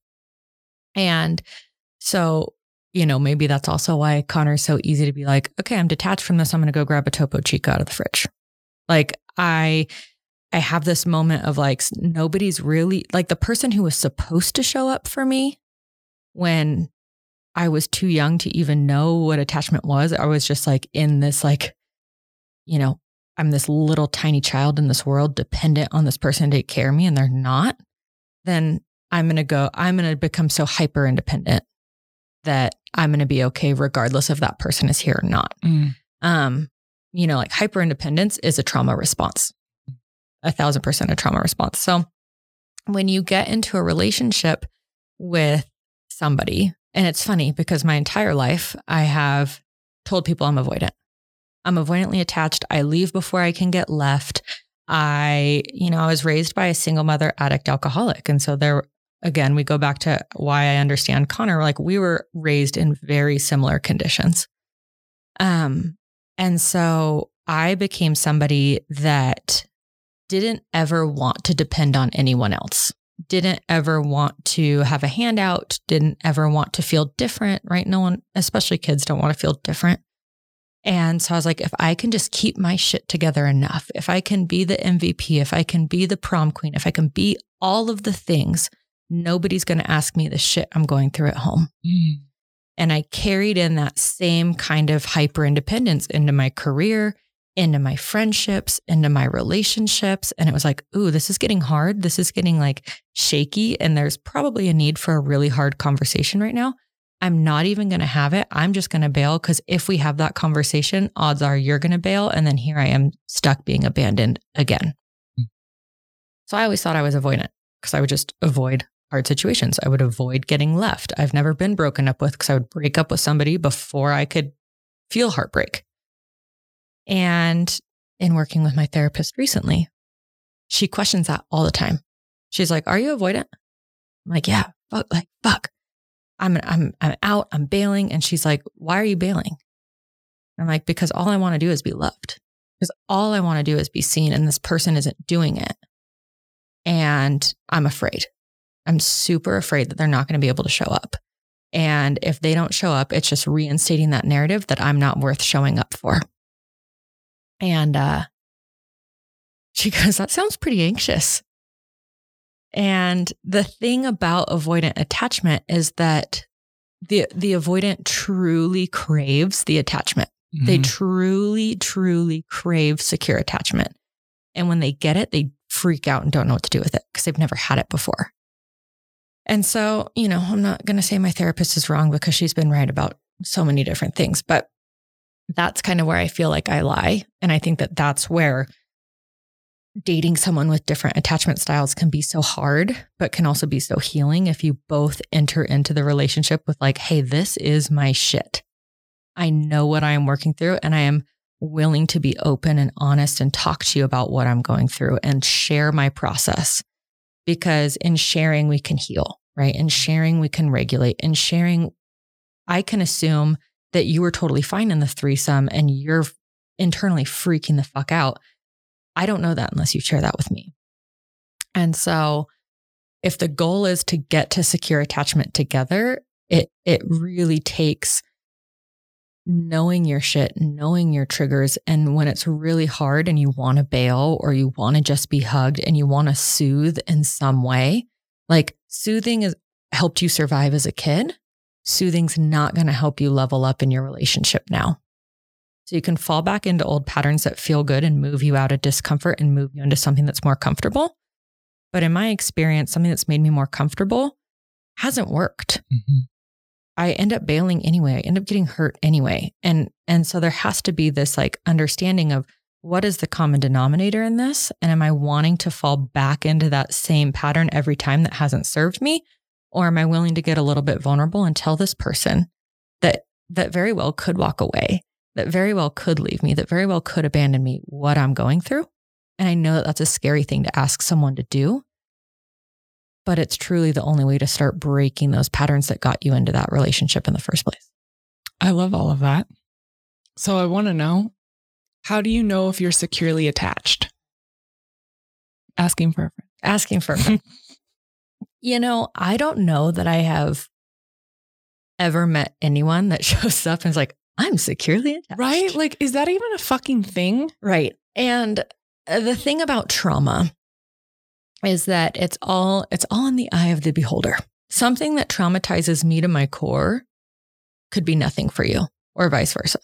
And so, you know, maybe that's also why Conner's so easy to be like, okay, I'm detached from this. I'm to go grab a Topo Chico out of the fridge. Like I, I have this moment of like, nobody's really like the person who was supposed to show up for me when I was too young to even know what attachment was. I was just like in this, like, you know, I'm this little tiny child in this world dependent on this person to take care of me and they're not, then I'm going to go, I'm going to become so hyper independent that I'm going to be okay regardless if that person is here or not. Mm. Um, you know, like hyper independence is a trauma response, a thousand percent a trauma response. So when you get into a relationship with somebody, and it's funny because my entire life I have told people I'm avoidant. I'm avoidantly attached. I leave before I can get left. I, you know, I was raised by a single mother addict alcoholic. And so there, again, we go back to why I understand Conner. Like we were raised in very similar conditions. Um, and so I became somebody that didn't ever want to depend on anyone else, didn't ever want to have a handout, didn't ever want to feel different, right? No one, especially kids, don't want to feel different. And so I was like, if I can just keep my shit together enough, if I can be the MVP, if I can be the prom queen, if I can be all of the things, nobody's going to ask me the shit I'm going through at home. Mm. And I carried in that same kind of hyper independence into my career, into my friendships, into my relationships. And it was like, ooh, this is getting hard. This is getting like shaky. And there's probably a need for a really hard conversation right now. I'm not even going to have it. I'm just going to bail because if we have that conversation, odds are you're going to bail. And then here I am stuck being abandoned again. Hmm. So I always thought I was avoidant because I would just avoid hard situations. I would avoid getting left. I've never been broken up with because I would break up with somebody before I could feel heartbreak. And in working with my therapist recently, she questions that all the time. She's like, Are you avoidant? I'm like, Yeah, fuck, like, fuck. I'm, I'm, I'm out, I'm bailing. And she's like, Why are you bailing? I'm like, Because all I want to do is be loved. Because all I want to do is be seen, and this person isn't doing it. And I'm afraid. I'm super afraid that they're not going to be able to show up. And if they don't show up, it's just reinstating that narrative that I'm not worth showing up for. And uh, she (laughs) goes, That sounds pretty anxious. And the thing about avoidant attachment is that the, the avoidant truly craves the attachment. They Mhm. truly, truly crave secure attachment. And when they get it, they freak out and don't know what to do with it because they've never had it before. And so, you know, I'm not going to say my therapist is wrong because she's been right about so many different things, but that's kind of where I feel like I lie. And I think that that's where dating someone with different attachment styles can be so hard, but can also be so healing if you both enter into the relationship with, like, hey, this is my shit. I know what I am working through, and I am willing to be open and honest and talk to you about what I'm going through and share my process. Because in sharing, we can heal, right? In sharing, we can regulate. In sharing, I can assume that you were totally fine in the threesome and you're internally freaking the fuck out. I don't know that unless you share that with me. And so if the goal is to get to secure attachment together, it it really takes knowing your shit, knowing your triggers. And when it's really hard and you want to bail or you want to just be hugged and you want to soothe in some way, like soothing has helped you survive as a kid. Soothing's not going to help you level up in your relationship now. So you can fall back into old patterns that feel good and move you out of discomfort and move you into something that's more comfortable. But in my experience, something that's made me more comfortable hasn't worked. Mhm. I end up bailing anyway. I end up getting hurt anyway. And and so there has to be this like understanding of what is the common denominator in this? And am I wanting to fall back into that same pattern every time that hasn't served me? Or am I willing to get a little bit vulnerable and tell this person that that very well could walk away, that very well could leave me, that very well could abandon me, what I'm going through? And I know that that's a scary thing to ask someone to do but it's truly the only way to start breaking those patterns that got you into that relationship in the first place. I love all of that. So I want to know how do you know if you're securely attached? Asking for a friend. Asking for, a friend. (laughs) you know, I don't know that I have ever met anyone that (laughs) shows up and is like, I'm securely attached. Right? Like, is that even a fucking thing? Right. And uh, the thing about trauma is that it's all it's all in the eye of the beholder. something that traumatizes me to my core could be nothing for you, or vice versa.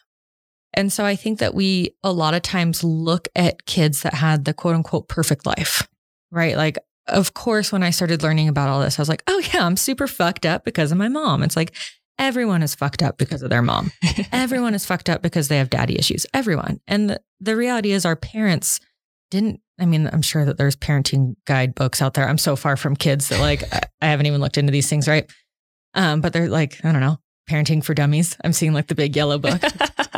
And so I think that we a lot of times look at kids that had the quote unquote perfect life, right? Like, of course, when I started learning about all this, I was like, oh, yeah, I'm super fucked up because of my mom. It's like, everyone is fucked up because of their mom. (laughs) everyone is fucked up because they have daddy issues. Everyone. And the, the reality is, our parents didn't. I mean, I'm sure that there's parenting guidebooks out there. I'm so far from kids that like I haven't even looked into these things, right? Um, but they're like, I don't know, parenting for dummies. I'm seeing like the big yellow book.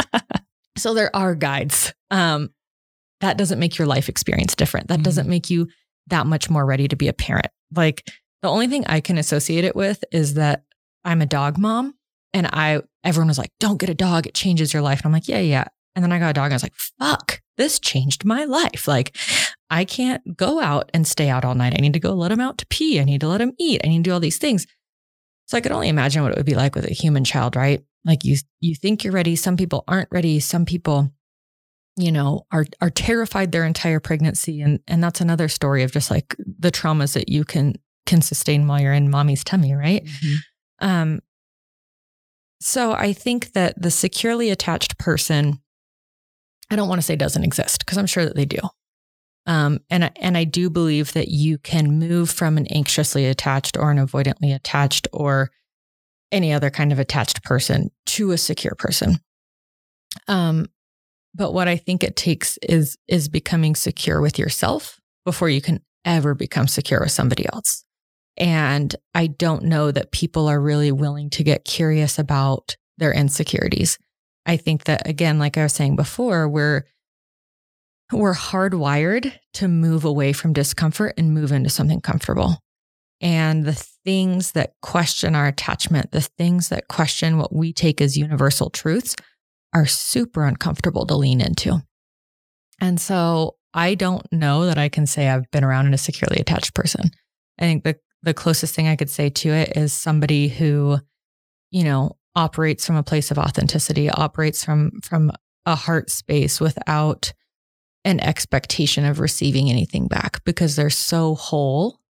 (laughs) so there are guides. Um, that doesn't make your life experience different. That mm-hmm. doesn't make you that much more ready to be a parent. Like the only thing I can associate it with is that I'm a dog mom and I, everyone was like, don't get a dog. It changes your life. And I'm like, yeah, yeah. And then I got a dog and I was like, fuck, this changed my life. Like I can't go out and stay out all night. I need to go let him out to pee. I need to let him eat. I need to do all these things. So I could only imagine what it would be like with a human child, right? Like you, you think you're ready. Some people aren't ready. Some people, you know, are are terrified their entire pregnancy, and and that's another story of just like the traumas that you can can sustain while you're in mommy's tummy, right? Mm-hmm. Um, so I think that the securely attached person, I don't want to say doesn't exist because I'm sure that they do. Um, and I, and I do believe that you can move from an anxiously attached or an avoidantly attached or any other kind of attached person to a secure person. Um, but what I think it takes is is becoming secure with yourself before you can ever become secure with somebody else. And I don't know that people are really willing to get curious about their insecurities. I think that again, like I was saying before, we're we're hardwired to move away from discomfort and move into something comfortable. And the things that question our attachment, the things that question what we take as universal truths are super uncomfortable to lean into. And so I don't know that I can say I've been around in a securely attached person. I think the the closest thing I could say to it is somebody who, you know, operates from a place of authenticity, operates from from a heart space without an expectation of receiving anything back because they're so whole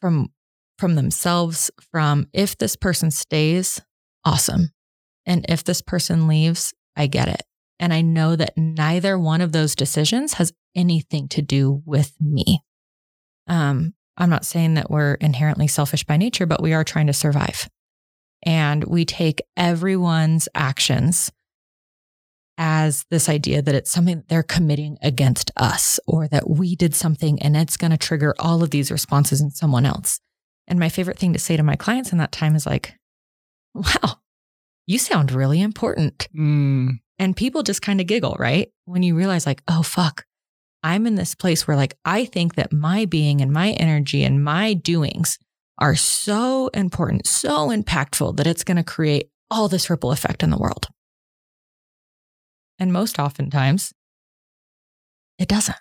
from from themselves from if this person stays awesome and if this person leaves i get it and i know that neither one of those decisions has anything to do with me um I'm not saying that we're inherently selfish by nature, but we are trying to survive. And we take everyone's actions as this idea that it's something that they're committing against us or that we did something and it's going to trigger all of these responses in someone else. And my favorite thing to say to my clients in that time is like, wow, you sound really important. Mm. And people just kind of giggle, right? When you realize, like, oh, fuck, I'm in this place where, like, I think that my being and my energy and my doings are so important, so impactful that it's going to create all this ripple effect in the world. And most oftentimes, it doesn't.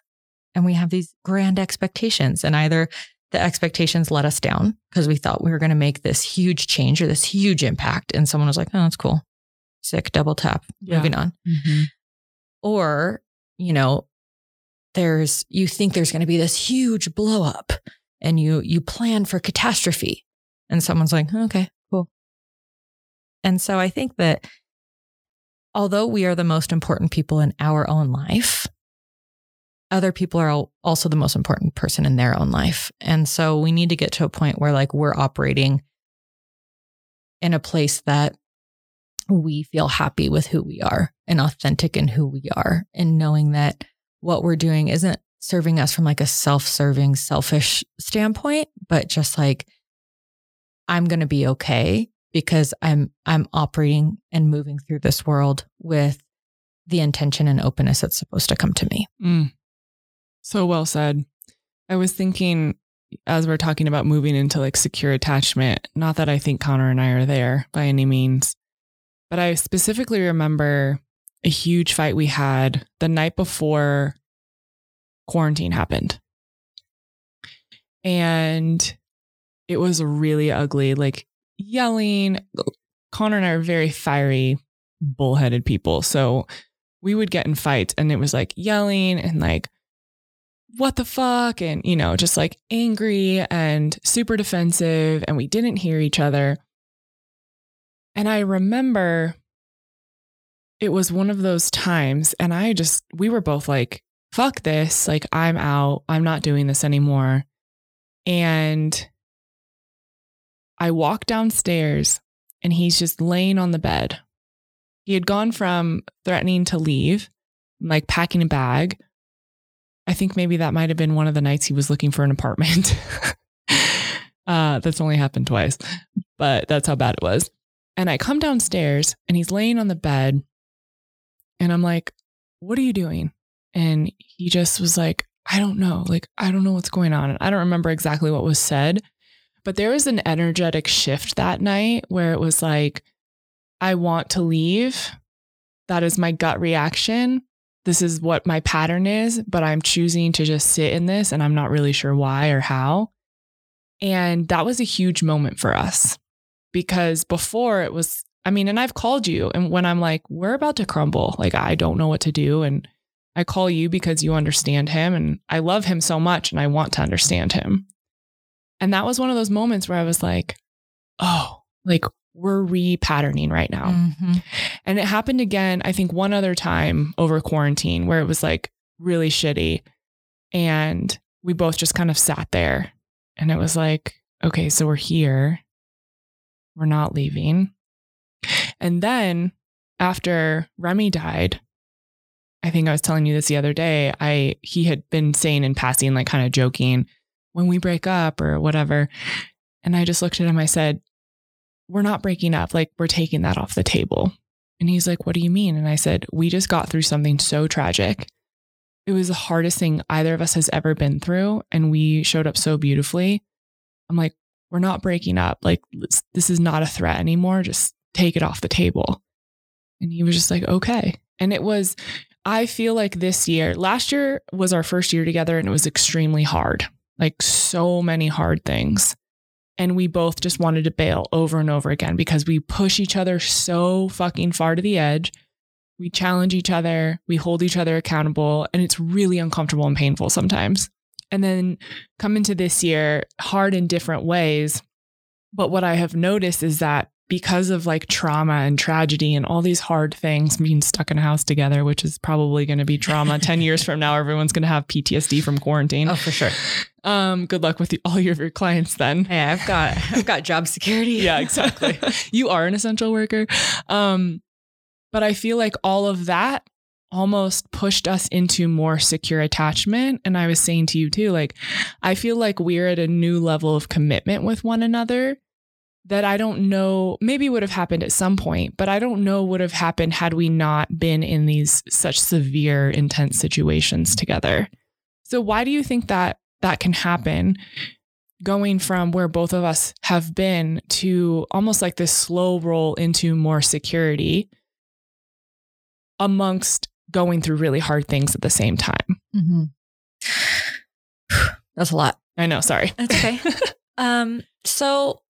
And we have these grand expectations, and either the expectations let us down because we thought we were going to make this huge change or this huge impact. And someone was like, oh, that's cool. Sick, double tap, yeah. moving on. Mm-hmm. Or, you know, there's you think there's going to be this huge blow up and you you plan for catastrophe and someone's like okay cool and so i think that although we are the most important people in our own life other people are also the most important person in their own life and so we need to get to a point where like we're operating in a place that we feel happy with who we are and authentic in who we are and knowing that what we're doing isn't serving us from like a self-serving, selfish standpoint, but just like I'm going to be okay because I'm I'm operating and moving through this world with the intention and openness that's supposed to come to me. Mm. So well said. I was thinking as we're talking about moving into like secure attachment, not that I think Conner and I are there by any means, but I specifically remember a huge fight we had the night before quarantine happened. And it was really ugly, like yelling. Conner and I are very fiery, bullheaded people. So we would get in fights and it was like yelling and like what the fuck? And, you know, just like angry and super defensive. And we didn't hear each other. And I remember it was one of those times, and I just, we were both like, fuck this. Like, I'm out. I'm not doing this anymore. And I walk downstairs and he's just laying on the bed. He had gone from threatening to leave, like packing a bag. I think maybe that might have been one of the nights he was looking for an apartment. (laughs) uh, that's only happened twice, but that's how bad it was. And I come downstairs and he's laying on the bed. And I'm like, What are you doing? And he just was like, I don't know. Like, I don't know what's going on. And I don't remember exactly what was said, but there was an energetic shift that night where it was like, I want to leave. That is my gut reaction. This is what my pattern is, but I'm choosing to just sit in this and I'm not really sure why or how. And that was a huge moment for us because before it was, I mean, and I've called you and when I'm like, we're about to crumble, like I don't know what to do. And I call you because you understand him and I love him so much and I want to understand him. And that was one of those moments where I was like, oh, like we're repatterning right now. Mm-hmm. And it happened again, I think one other time over quarantine where it was like really shitty. And we both just kind of sat there and it was like, okay, so we're here. We're not leaving. And then after Remy died, I think I was telling you this the other day. I he had been saying in passing, like kind of joking, when we break up or whatever. And I just looked at him. I said, We're not breaking up. Like we're taking that off the table. And he's like, What do you mean? And I said, We just got through something so tragic. It was the hardest thing either of us has ever been through. And we showed up so beautifully. I'm like, We're not breaking up. Like, this is not a threat anymore. Just take it off the table. And he was just like, Okay. And it was, I feel like this year, last year was our first year together and it was extremely hard, like so many hard things. And we both just wanted to bail over and over again because we push each other so fucking far to the edge. We challenge each other, we hold each other accountable, and it's really uncomfortable and painful sometimes. And then come into this year, hard in different ways. But what I have noticed is that because of like trauma and tragedy and all these hard things being stuck in a house together, which is probably going to be trauma (laughs) 10 years from now, everyone's going to have PTSD from quarantine. Oh, for sure. Um, good luck with the, all your, your clients then. Yeah, I've got, I've got job security. (laughs) yeah, exactly. (laughs) you are an essential worker. Um, but I feel like all of that almost pushed us into more secure attachment. And I was saying to you too, like, I feel like we're at a new level of commitment with one another that I don't know, maybe would have happened at some point, but I don't know would have happened had we not been in these such severe, intense situations together. So, why do you think that that can happen? Going from where both of us have been to almost like this slow roll into more security amongst going through really hard things at the same time. Mm-hmm. (sighs) That's a lot. I know. Sorry. That's okay. (laughs) um, so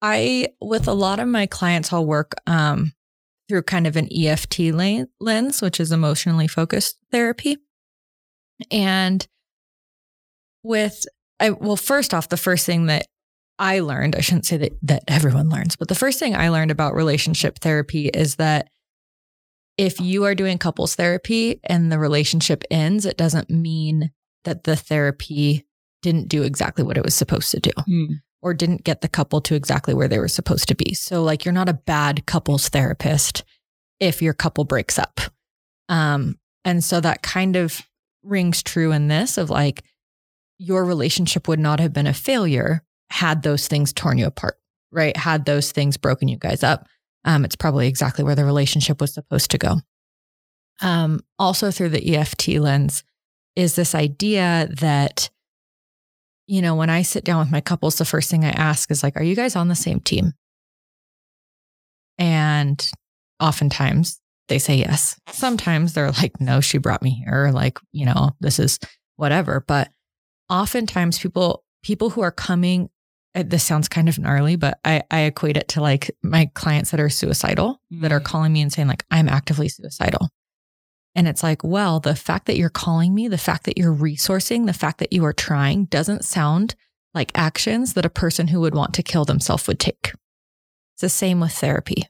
I, with a lot of my clients, I'll work um, through kind of an EFT lens, which is emotionally focused therapy. And with, I, well, first off, the first thing that I learned, I shouldn't say that, that everyone learns, but the first thing I learned about relationship therapy is that if you are doing couples therapy and the relationship ends, it doesn't mean that the therapy didn't do exactly what it was supposed to do. Mm or didn't get the couple to exactly where they were supposed to be. So, like, you're not a bad couples therapist if your couple breaks up. Um, and so that kind of rings true in this of like, your relationship would not have been a failure had those things torn you apart, right? Had those things broken you guys up. Um, it's probably exactly where the relationship was supposed to go. Um, also, through the EFT lens, is this idea that you know, when I sit down with my couples, the first thing I ask is like, are you guys on the same team? And oftentimes they say yes. Sometimes they're like, no, she brought me here. Like, you know, this is whatever. But oftentimes people, people who are coming, uh, this sounds kind of gnarly, but I, I equate it to like my clients that are suicidal mm. that are mm. calling me and saying like, I'm actively suicidal. And it's like, well, the fact that you're calling me, the fact that you're resourcing, the fact that you are trying doesn't sound like actions that a person who would want to kill themselves would take. It's the same with therapy.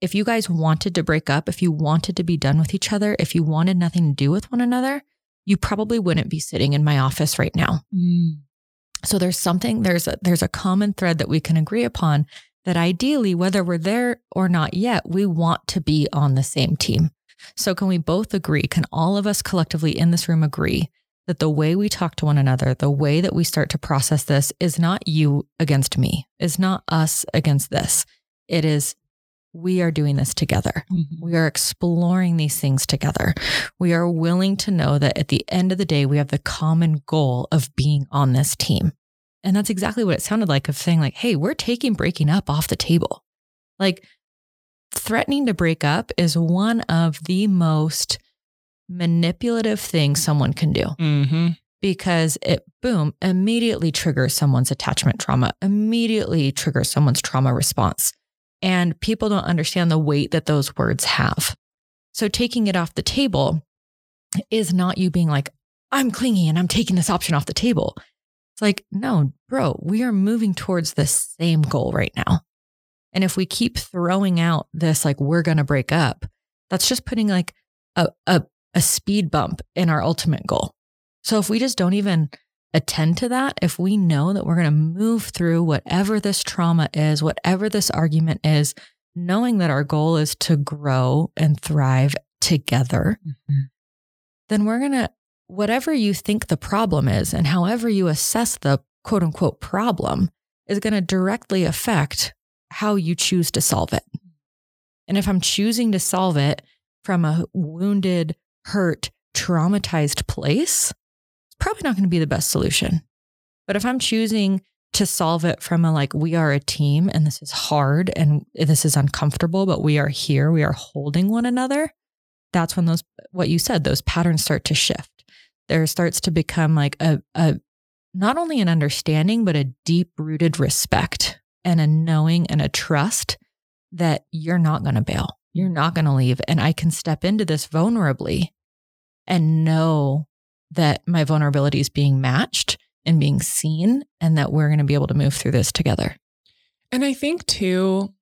If you guys wanted to break up, if you wanted to be done with each other, if you wanted nothing to do with one another, you probably wouldn't be sitting in my office right now. Mm. So there's something, there's a, there's a common thread that we can agree upon that ideally, whether we're there or not yet, we want to be on the same team. So can we both agree? Can all of us collectively in this room agree that the way we talk to one another, the way that we start to process this is not you against me, is not us against this. It is we are doing this together. Mm-hmm. We are exploring these things together. We are willing to know that at the end of the day, we have the common goal of being on this team. And that's exactly what it sounded like of saying, like, hey, we're taking breaking up off the table. Like, threatening to break up is one of the most manipulative things someone can do Mm-hmm. because it, boom, immediately triggers someone's attachment trauma, immediately triggers someone's trauma response. And people don't understand the weight that those words have. So taking it off the table is not you being like, I'm clingy and I'm taking this option off the table. It's like, no, bro, we are moving towards the same goal right now. And if we keep throwing out this, like, we're going to break up, that's just putting like a, a, a speed bump in our ultimate goal. So if we just don't even attend to that, if we know that we're going to move through whatever this trauma is, whatever this argument is, knowing that our goal is to grow and thrive together, Mhm. then we're going to, whatever you think the problem is and however you assess the quote unquote problem is going to directly affect how you choose to solve it. And if I'm choosing to solve it from a wounded, hurt, traumatized place, it's probably not going to be the best solution. But if I'm choosing to solve it from a like, we are a team and this is hard and this is uncomfortable, but we are here, we are holding one another, that's when those, what you said, those patterns start to shift. There starts to become like a, a not only an understanding, but a deep rooted respect and a knowing and a trust that you're not going to bail. You're not going to leave. And I can step into this vulnerably and know that my vulnerability is being matched and being seen and that we're going to be able to move through this together. And I think too,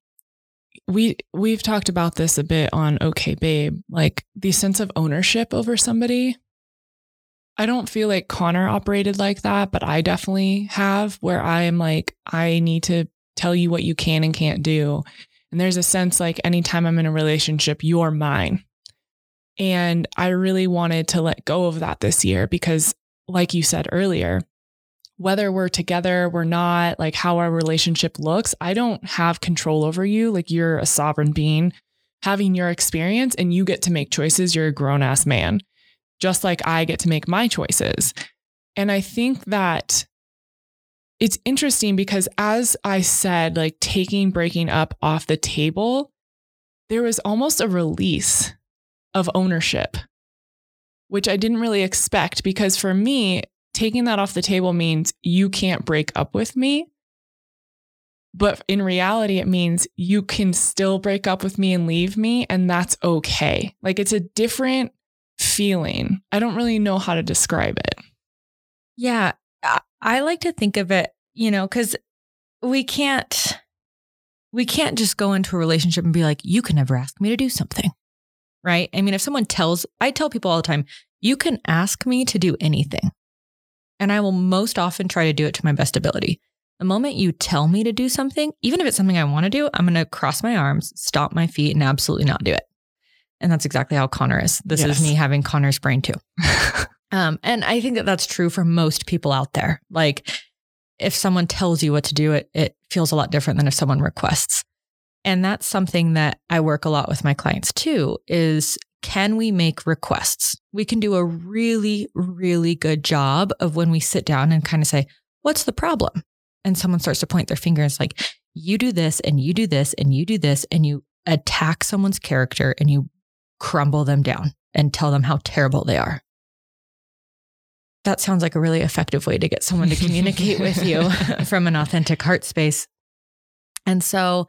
we we've talked about this a bit on Okay Babe, like the sense of ownership over somebody. I don't feel like Conner operated like that, but I definitely have where I am like, I need to tell you what you can and can't do. And there's a sense like anytime I'm in a relationship, you're mine. And I really wanted to let go of that this year because, like you said earlier, whether we're together, we're not, like how our relationship looks, I don't have control over you. Like you're a sovereign being having your experience and you get to make choices. You're a grown ass man, just like I get to make my choices. And I think that it's interesting because, as I said, like taking breaking up off the table, there was almost a release of ownership, which I didn't really expect because for me, taking that off the table means you can't break up with me. But in reality, it means you can still break up with me and leave me, and that's okay. Like it's a different feeling. I don't really know how to describe it. Yeah. I- like to think of it, you know, because we can't we can't just go into a relationship and be like, you can never ask me to do something. Right. I mean, if someone tells, I tell people all the time, you can ask me to do anything. And I will most often try to do it to my best ability. The moment you tell me to do something, even if it's something I want to do, I'm going to cross my arms, stomp my feet, and absolutely not do it. And that's exactly how Conner is. This Yes. is me having Conner's brain too. (laughs) Um, and I think that that's true for most people out there. Like, if someone tells you what to do, it it feels a lot different than if someone requests. And that's something that I work a lot with my clients too. Is can we make requests? We can do a really, really good job of when we sit down and kind of say, "What's the problem?" And someone starts to point their finger. It's like, "You do this, and you do this, and you do this," and you attack someone's character and you crumble them down and tell them how terrible they are that sounds like a really effective way to get someone to communicate with you (laughs) from an authentic heart space. And so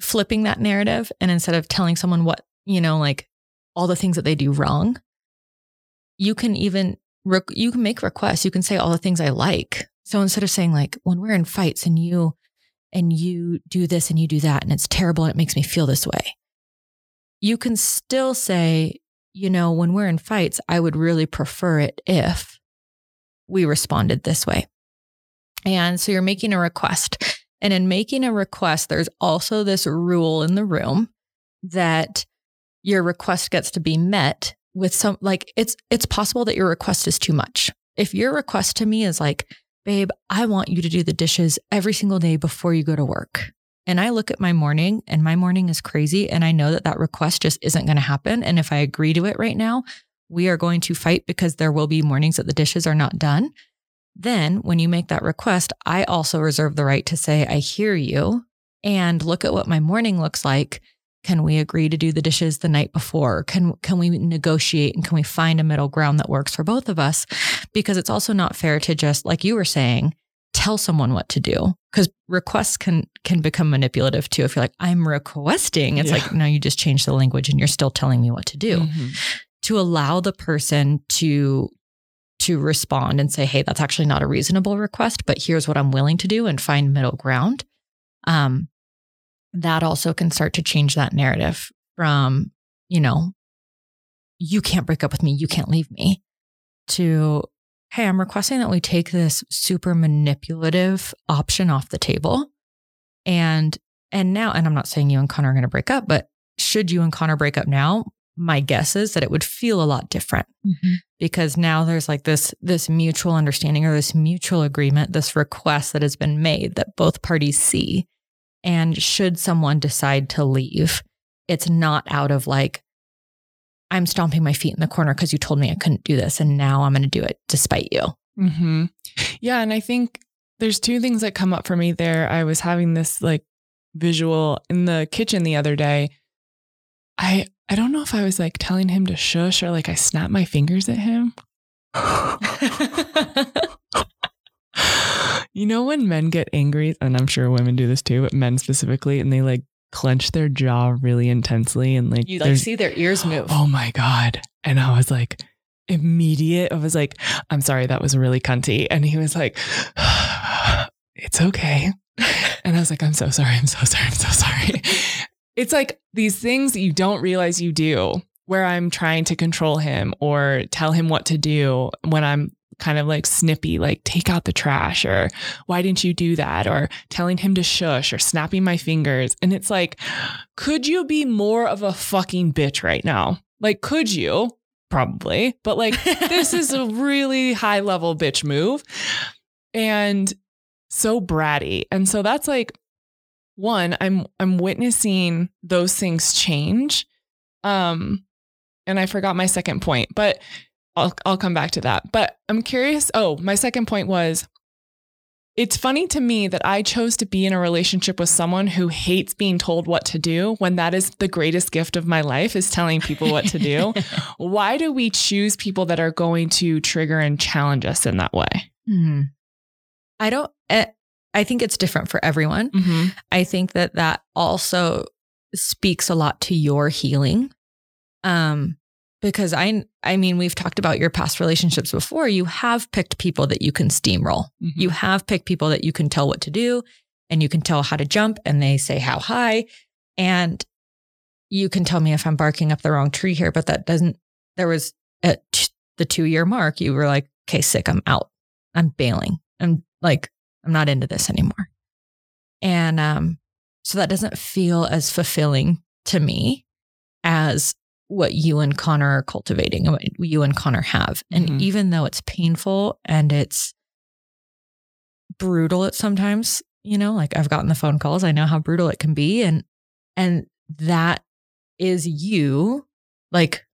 flipping that narrative and instead of telling someone what, you know, like all the things that they do wrong, you can even you can make requests. You can say all the things I like. So instead of saying like when we're in fights and you and you do this and you do that and it's terrible and it makes me feel this way. You can still say, you know, when we're in fights, I would really prefer it if we responded this way. And so you're making a request. And in making a request, there's also this rule in the room that your request gets to be met with some like it's it's possible that your request is too much. If your request to me is like, babe, I want you to do the dishes every single day before you go to work. And I look at my morning and my morning is crazy. And I know that that request just isn't going to happen. And if I agree to it right now, we are going to fight because there will be mornings that the dishes are not done. Then, when you make that request, I also reserve the right to say, I hear you and look at what my morning looks like. Can we agree to do the dishes the night before? Can, can we negotiate and can we find a middle ground that works for both of us? Because it's also not fair to just, like you were saying, tell someone what to do because requests can can become manipulative too if you're like i'm requesting it's yeah. like no you just change the language and you're still telling me what to do mm-hmm. To allow the person to to respond and say hey that's actually not a reasonable request but here's what i'm willing to do and find middle ground um that also can start to change that narrative from, you know, you can't break up with me, you can't leave me, to, hey, I'm requesting that we take this super manipulative option off the table. And and now, and I'm not saying you and Conner are going to break up, but should you and Conner break up now, my guess is that it would feel a lot different mm-hmm. because now there's like this this mutual understanding or this mutual agreement, this request that has been made that both parties see and should someone decide to leave, it's not out of like, I'm stomping my feet in the corner because you told me I couldn't do this. And now I'm going to do it despite you. Mm-hmm. Yeah. And I think there's two things that come up for me there. I was having this like visual in the kitchen the other day. I, I don't know if I was like telling him to shush or like I snapped my fingers at him. (laughs) You know when men get angry, and I'm sure women do this too, but men specifically, and they like clench their jaw really intensely and like you like see their ears move. Oh my god! And I was like, immediate. I was like, I'm sorry, that was really cunty. And he was like, it's okay. (laughs) And I was like, I'm so sorry. I'm so sorry. I'm so sorry. (laughs) it's like these things that you don't realize you do where I'm trying to control him or tell him what to do when I'm kind of like snippy, like take out the trash or why didn't you do that? Or telling him to shush or snapping my fingers. And it's like, could you be more of a fucking bitch right now? Like, could you? Probably. But like, this is a (laughs) really high level bitch move and so bratty. And so that's like, one, I'm I'm witnessing those things change. Um, and I forgot my second point, but I'll I'll come back to that. But I'm curious. Oh, my second point was it's funny to me that I chose to be in a relationship with someone who hates being told what to do when that is the greatest gift of my life is telling people what to do. (laughs) Why do we choose people that are going to trigger and challenge us in that way? Hmm. I don't eh, I think it's different for everyone. Mm-hmm. I think that that also speaks a lot to your healing. Um because I I mean we've talked about your past relationships before you have picked people that you can steamroll. Mm-hmm. You have picked people that you can tell what to do and you can tell how to jump and they say how high and you can tell me if I'm barking up the wrong tree here but that doesn't there was at the 2 year mark you were like okay sick I'm out. I'm bailing. I'm like I'm not into this anymore. And um so that doesn't feel as fulfilling to me as what you and Conner are cultivating and what you and Conner have. And mm-hmm. even though it's painful and it's brutal at sometimes, you know, like I've gotten the phone calls, I know how brutal it can be. And and that is you like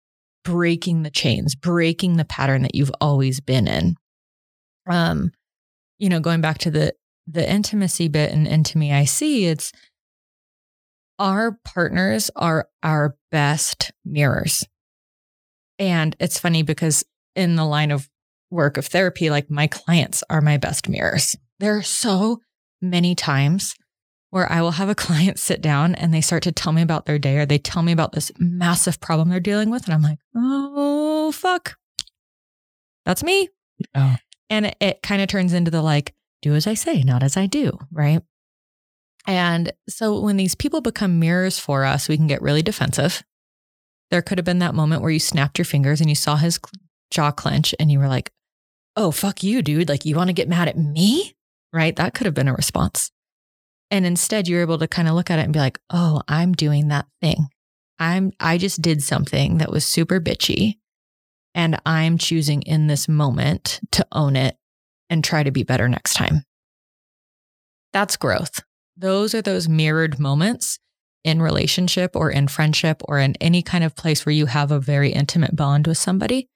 breaking the chains, breaking the pattern that you've always been in. Um, you know, going back to the the intimacy bit and into me, I see it's our partners are our best mirrors. And it's funny because in the line of work of therapy, like my clients are my best mirrors. There are so many times where I will have a (laughs) client sit down and they start to tell me about their day or they tell me about this massive problem they're dealing with. And I'm like, oh, fuck. That's me. And it, it kind of turns into the like, do as I say, not as I do. Right. And so when these people become mirrors for us, we can get really defensive. There could have been that moment where you snapped your fingers and you saw his jaw clench and you were like, oh, fuck you, dude. Like, you want to get mad at me? Right. That could have been a response. And instead, you're able to kind of look at it and be like, oh, I'm doing that thing. I'm, I just did something that was super bitchy. And I'm choosing in this moment to own it and try to be better next time. That's growth. Those are those mirrored moments in relationship or in friendship or in any kind of place where you have a very intimate bond with somebody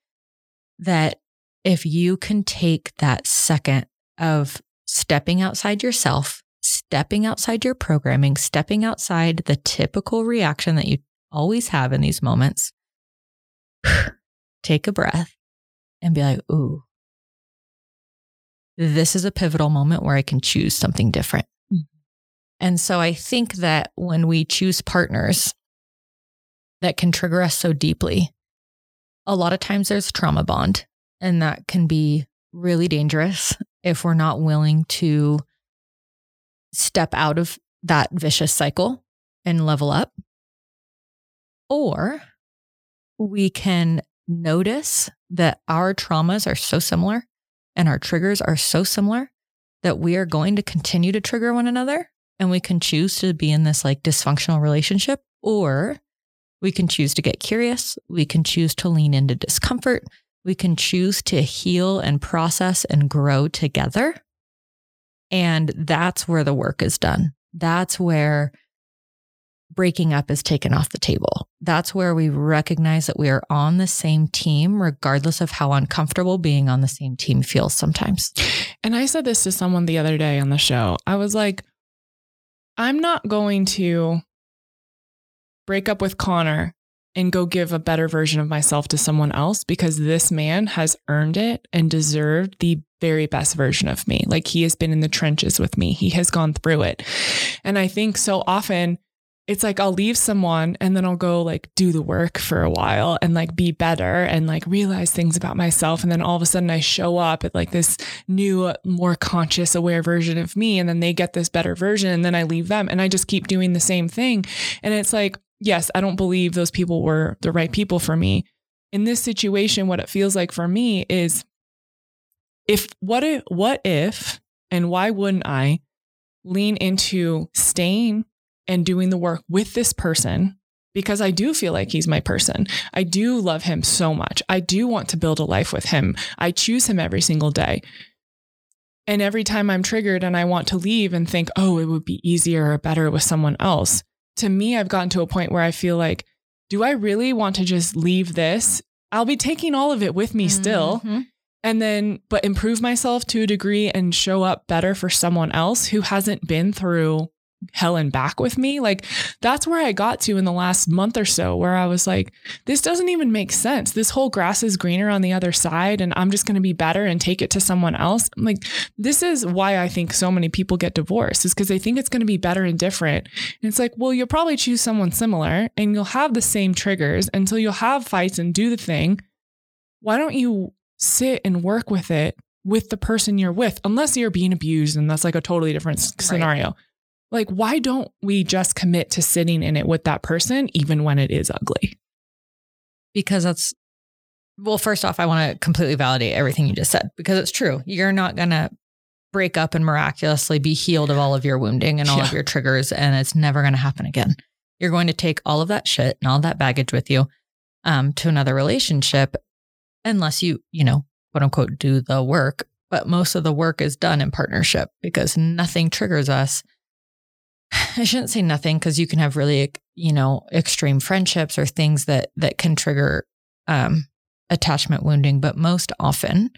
that if you can take that second of stepping outside yourself, stepping outside your programming, stepping outside the typical reaction that you always have in these moments, take a breath and be like, ooh, this is a pivotal moment where I can choose something different. Mm-hmm. And so I think that when we choose partners that can trigger us so deeply, a lot of times there's trauma bond, and that can be really dangerous if we're not willing to step out of that vicious cycle and level up. Or we can notice that our traumas are so similar and our triggers are so similar that we are going to continue to trigger one another and we can choose to be in this like dysfunctional relationship or we can choose to get curious. We can choose to lean into discomfort. We can choose to heal and process and grow together. And that's where the work is done. That's where breaking up is taken off the table. That's where we recognize that we are on the same team, regardless of how uncomfortable being on the same team feels sometimes. And I said this to someone the other day on the show. I was like, I'm not going to break up with Conner and go give a better version of myself to someone else because this man has earned it and deserved the very best version of me. Like he has been in the trenches with me, he has gone through it. And I think so often it's like I'll leave someone and then I'll go like do the work for a while and like be better and like realize things about myself. And then all of a sudden I show up at like this new, more conscious, aware version of me. And then they get this better version. And then I leave them and I just keep doing the same thing. And it's like, yes, I don't believe those people were the right people for me. In this situation, what it feels like for me is if what if, what if, and why wouldn't I lean into staying and doing the work with this person because I do feel like he's my person. I do love him so much. I do want to build a life with him. I choose him every single day. And every time I'm triggered and I want to leave and think, oh, it would be easier or better with someone else, to me, I've gotten to a point where I feel like, do I really want to just leave this? I'll be taking all of it with me still. Mm-hmm. And then, but improve myself to a degree and show up better for someone else who hasn't been through hell and back with me. Like that's where I got to in the last month or so, where I was like, this doesn't even make sense. This whole grass is greener on the other side, and I'm just going to be better and take it to someone else. I'm like, this is why I think so many people get divorced, is because they think it's going to be better and different. And it's like, well, you'll probably choose someone similar and you'll have the same triggers until you'll have fights and do the thing. Why don't you sit and work with it with the person you're with, unless you're being abused and that's like a totally different scenario. Right. Like, why don't we just commit to sitting in it with that person, even when it is ugly? Because that's, well, first off, I want to completely validate everything you just said because it's true. You're not going to break up and miraculously be healed of all of your wounding and all yeah. of your triggers, and it's never going to happen again. You're going to take all of that shit and all that baggage with you um, to another relationship, unless you, you know, quote unquote, do the work. But most of the work is done in partnership because nothing triggers us (sighs) I shouldn't say nothing because you can have really, you know, extreme friendships or things that that can trigger um, attachment wounding. But most often,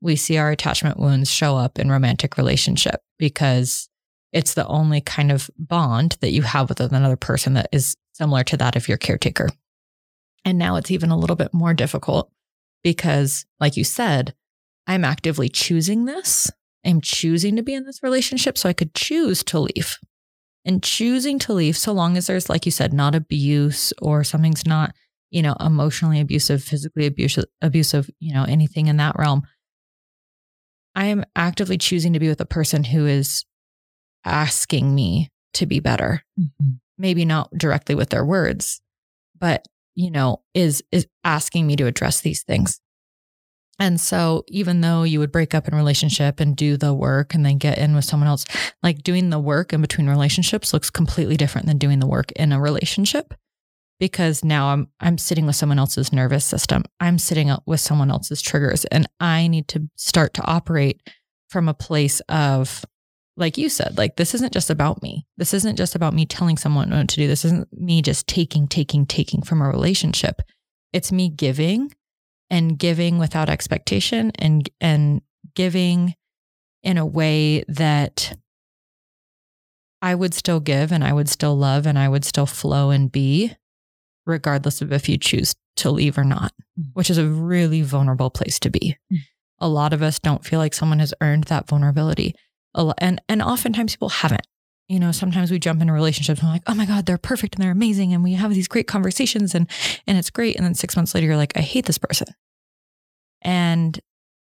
we see our attachment wounds show up in romantic relationship because it's the only kind of bond that you have with another person that is similar to that of your caretaker. And now it's even a little bit more difficult because, like you said, I'm actively choosing this. I'm choosing to be in this relationship. So I could choose to leave and choosing to leave so long as there's, like you said, not abuse or something's not, you know, emotionally abusive, physically abusive, abusive, you know, anything in that realm. I am actively choosing to be with a person who is asking me to be better. Mm-hmm. Maybe not directly with their words, but you know, is is asking me to address these things. And so even though you would break up in relationship and do the work and then get in with someone else, like doing the work in between relationships looks completely different than doing the work in a relationship because now I'm I'm sitting with someone else's nervous system. I'm sitting with someone else's triggers and I need to start to operate from a place of like you said, like this isn't just about me. This isn't just about me telling someone what to do. This isn't me just taking, taking, taking from a relationship. It's me giving and giving without expectation and and giving in a way that I would still give and I would still love and I would still flow and be regardless of if you choose to leave or not, mm. which is a really vulnerable place to be. Mm. A lot of us don't feel like someone has earned that vulnerability. And and oftentimes people haven't. You know, sometimes we jump into relationships and we're like, oh my God, they're perfect and they're amazing. And we have these great conversations and and it's great. And then six months later, you're like, I hate this person. And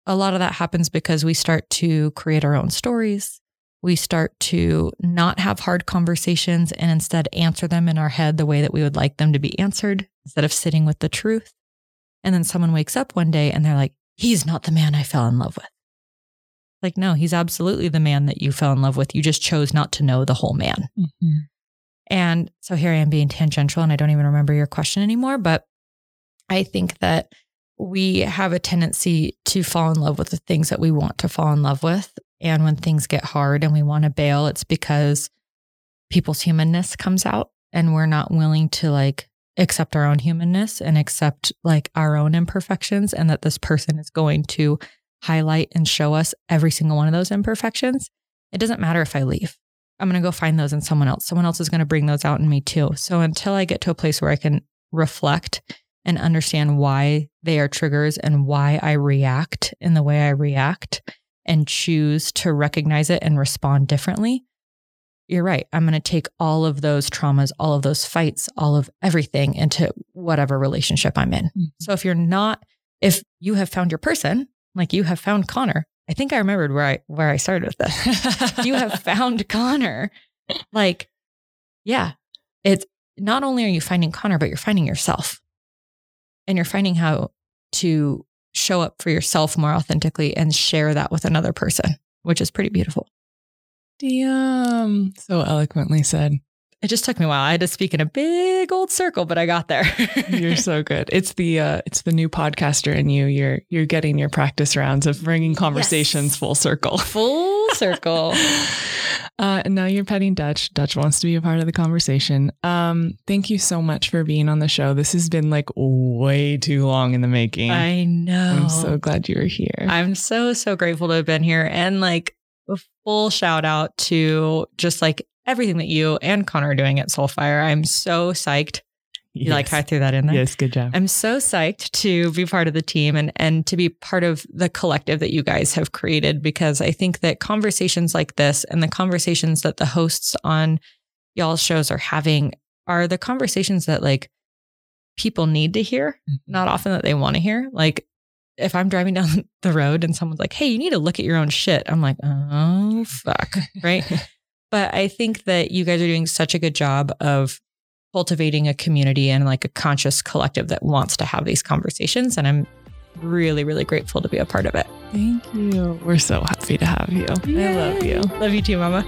a lot of that happens because we start to create our own stories. We start to not have hard conversations and instead answer them in our head the way that we would like them to be answered instead of sitting with the truth. And then someone wakes up one day and they're like, he's not the man I fell in love with. Like, no, he's absolutely the man that you fell in love with. You just chose not to know the whole man. Mm-hmm. And so here I am being tangential and I don't even remember your question anymore. But I think that we have a tendency to fall in love with the things that we want to fall in love with. And when things get hard and we want to bail, it's because people's humanness comes out and we're not willing to like accept our own humanness and accept like our own imperfections and that this person is going to highlight and show us every single one of those imperfections. It doesn't matter if I leave. I'm going to go find those in someone else. Someone else is going to bring those out in me too. So until I get to a place where I can reflect and understand why they are triggers and why I react in the way I react and choose to recognize it and respond differently, you're right. I'm going to take all of those traumas, all of those fights, all of everything into whatever relationship I'm in. Mm-hmm. So if you're not, if you have found your person, like you have found Conner, I think I remembered where I where I started with this. (laughs) you have found Conner. Like, yeah, it's not only are you finding Conner, but you're finding yourself and you're finding how to show up for yourself more authentically and share that with another person, which is pretty beautiful. Damn. So eloquently said. It just took me a while. I had to speak in a big old circle, but I got there. you're so good. It's the uh, it's the new podcaster in you. You're you're getting your practice rounds of bringing conversations yes. full circle. (laughs) Full circle. uh, and now you're petting Dutch. Dutch wants to be a part of the conversation. Um, thank you so much for being on the show. This has been like way too long in the making. I know. I'm so glad you were here. I'm so so grateful to have been here and like a full shout out to just like everything that you and Conner are doing at Soulfire. I'm so psyched. You yes. like how I threw that in there? Yes, good job. I'm so psyched to be part of the team and and to be part of the collective that you guys have created because I think that conversations like this and the conversations that the hosts on y'all's shows are having are the conversations that like people need to hear, mm-hmm. not often that they want to hear. Like if I'm driving down (laughs) the road and someone's like, "Hey, you need to look at your own shit," I'm like, "Oh fuck," right? (laughs) But I think that you guys are doing such a good job of cultivating a community and like a conscious collective that wants to have these conversations. And I'm really, really grateful to be a part of it. Thank you. We're so happy to have you. Yay. I love you. Love you too, Mama.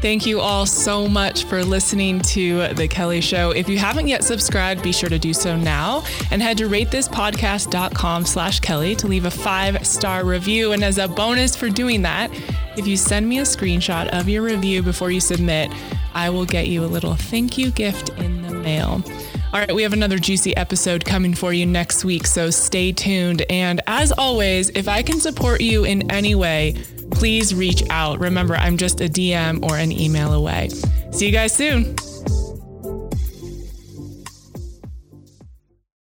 Thank you all so much for listening to The Kelli Show. If you haven't yet subscribed, be sure to do so now and head to ratethispodcast.com slash Kelli to leave a five star review. And as a bonus for doing that, if you send me a screenshot of your review before you submit, I will get you a little thank you gift in the mail. All right, we have another juicy episode coming for you next week, so stay tuned. And as always, if I can support you in any way, please reach out. Remember, I'm just a DM or an email away. See you guys soon.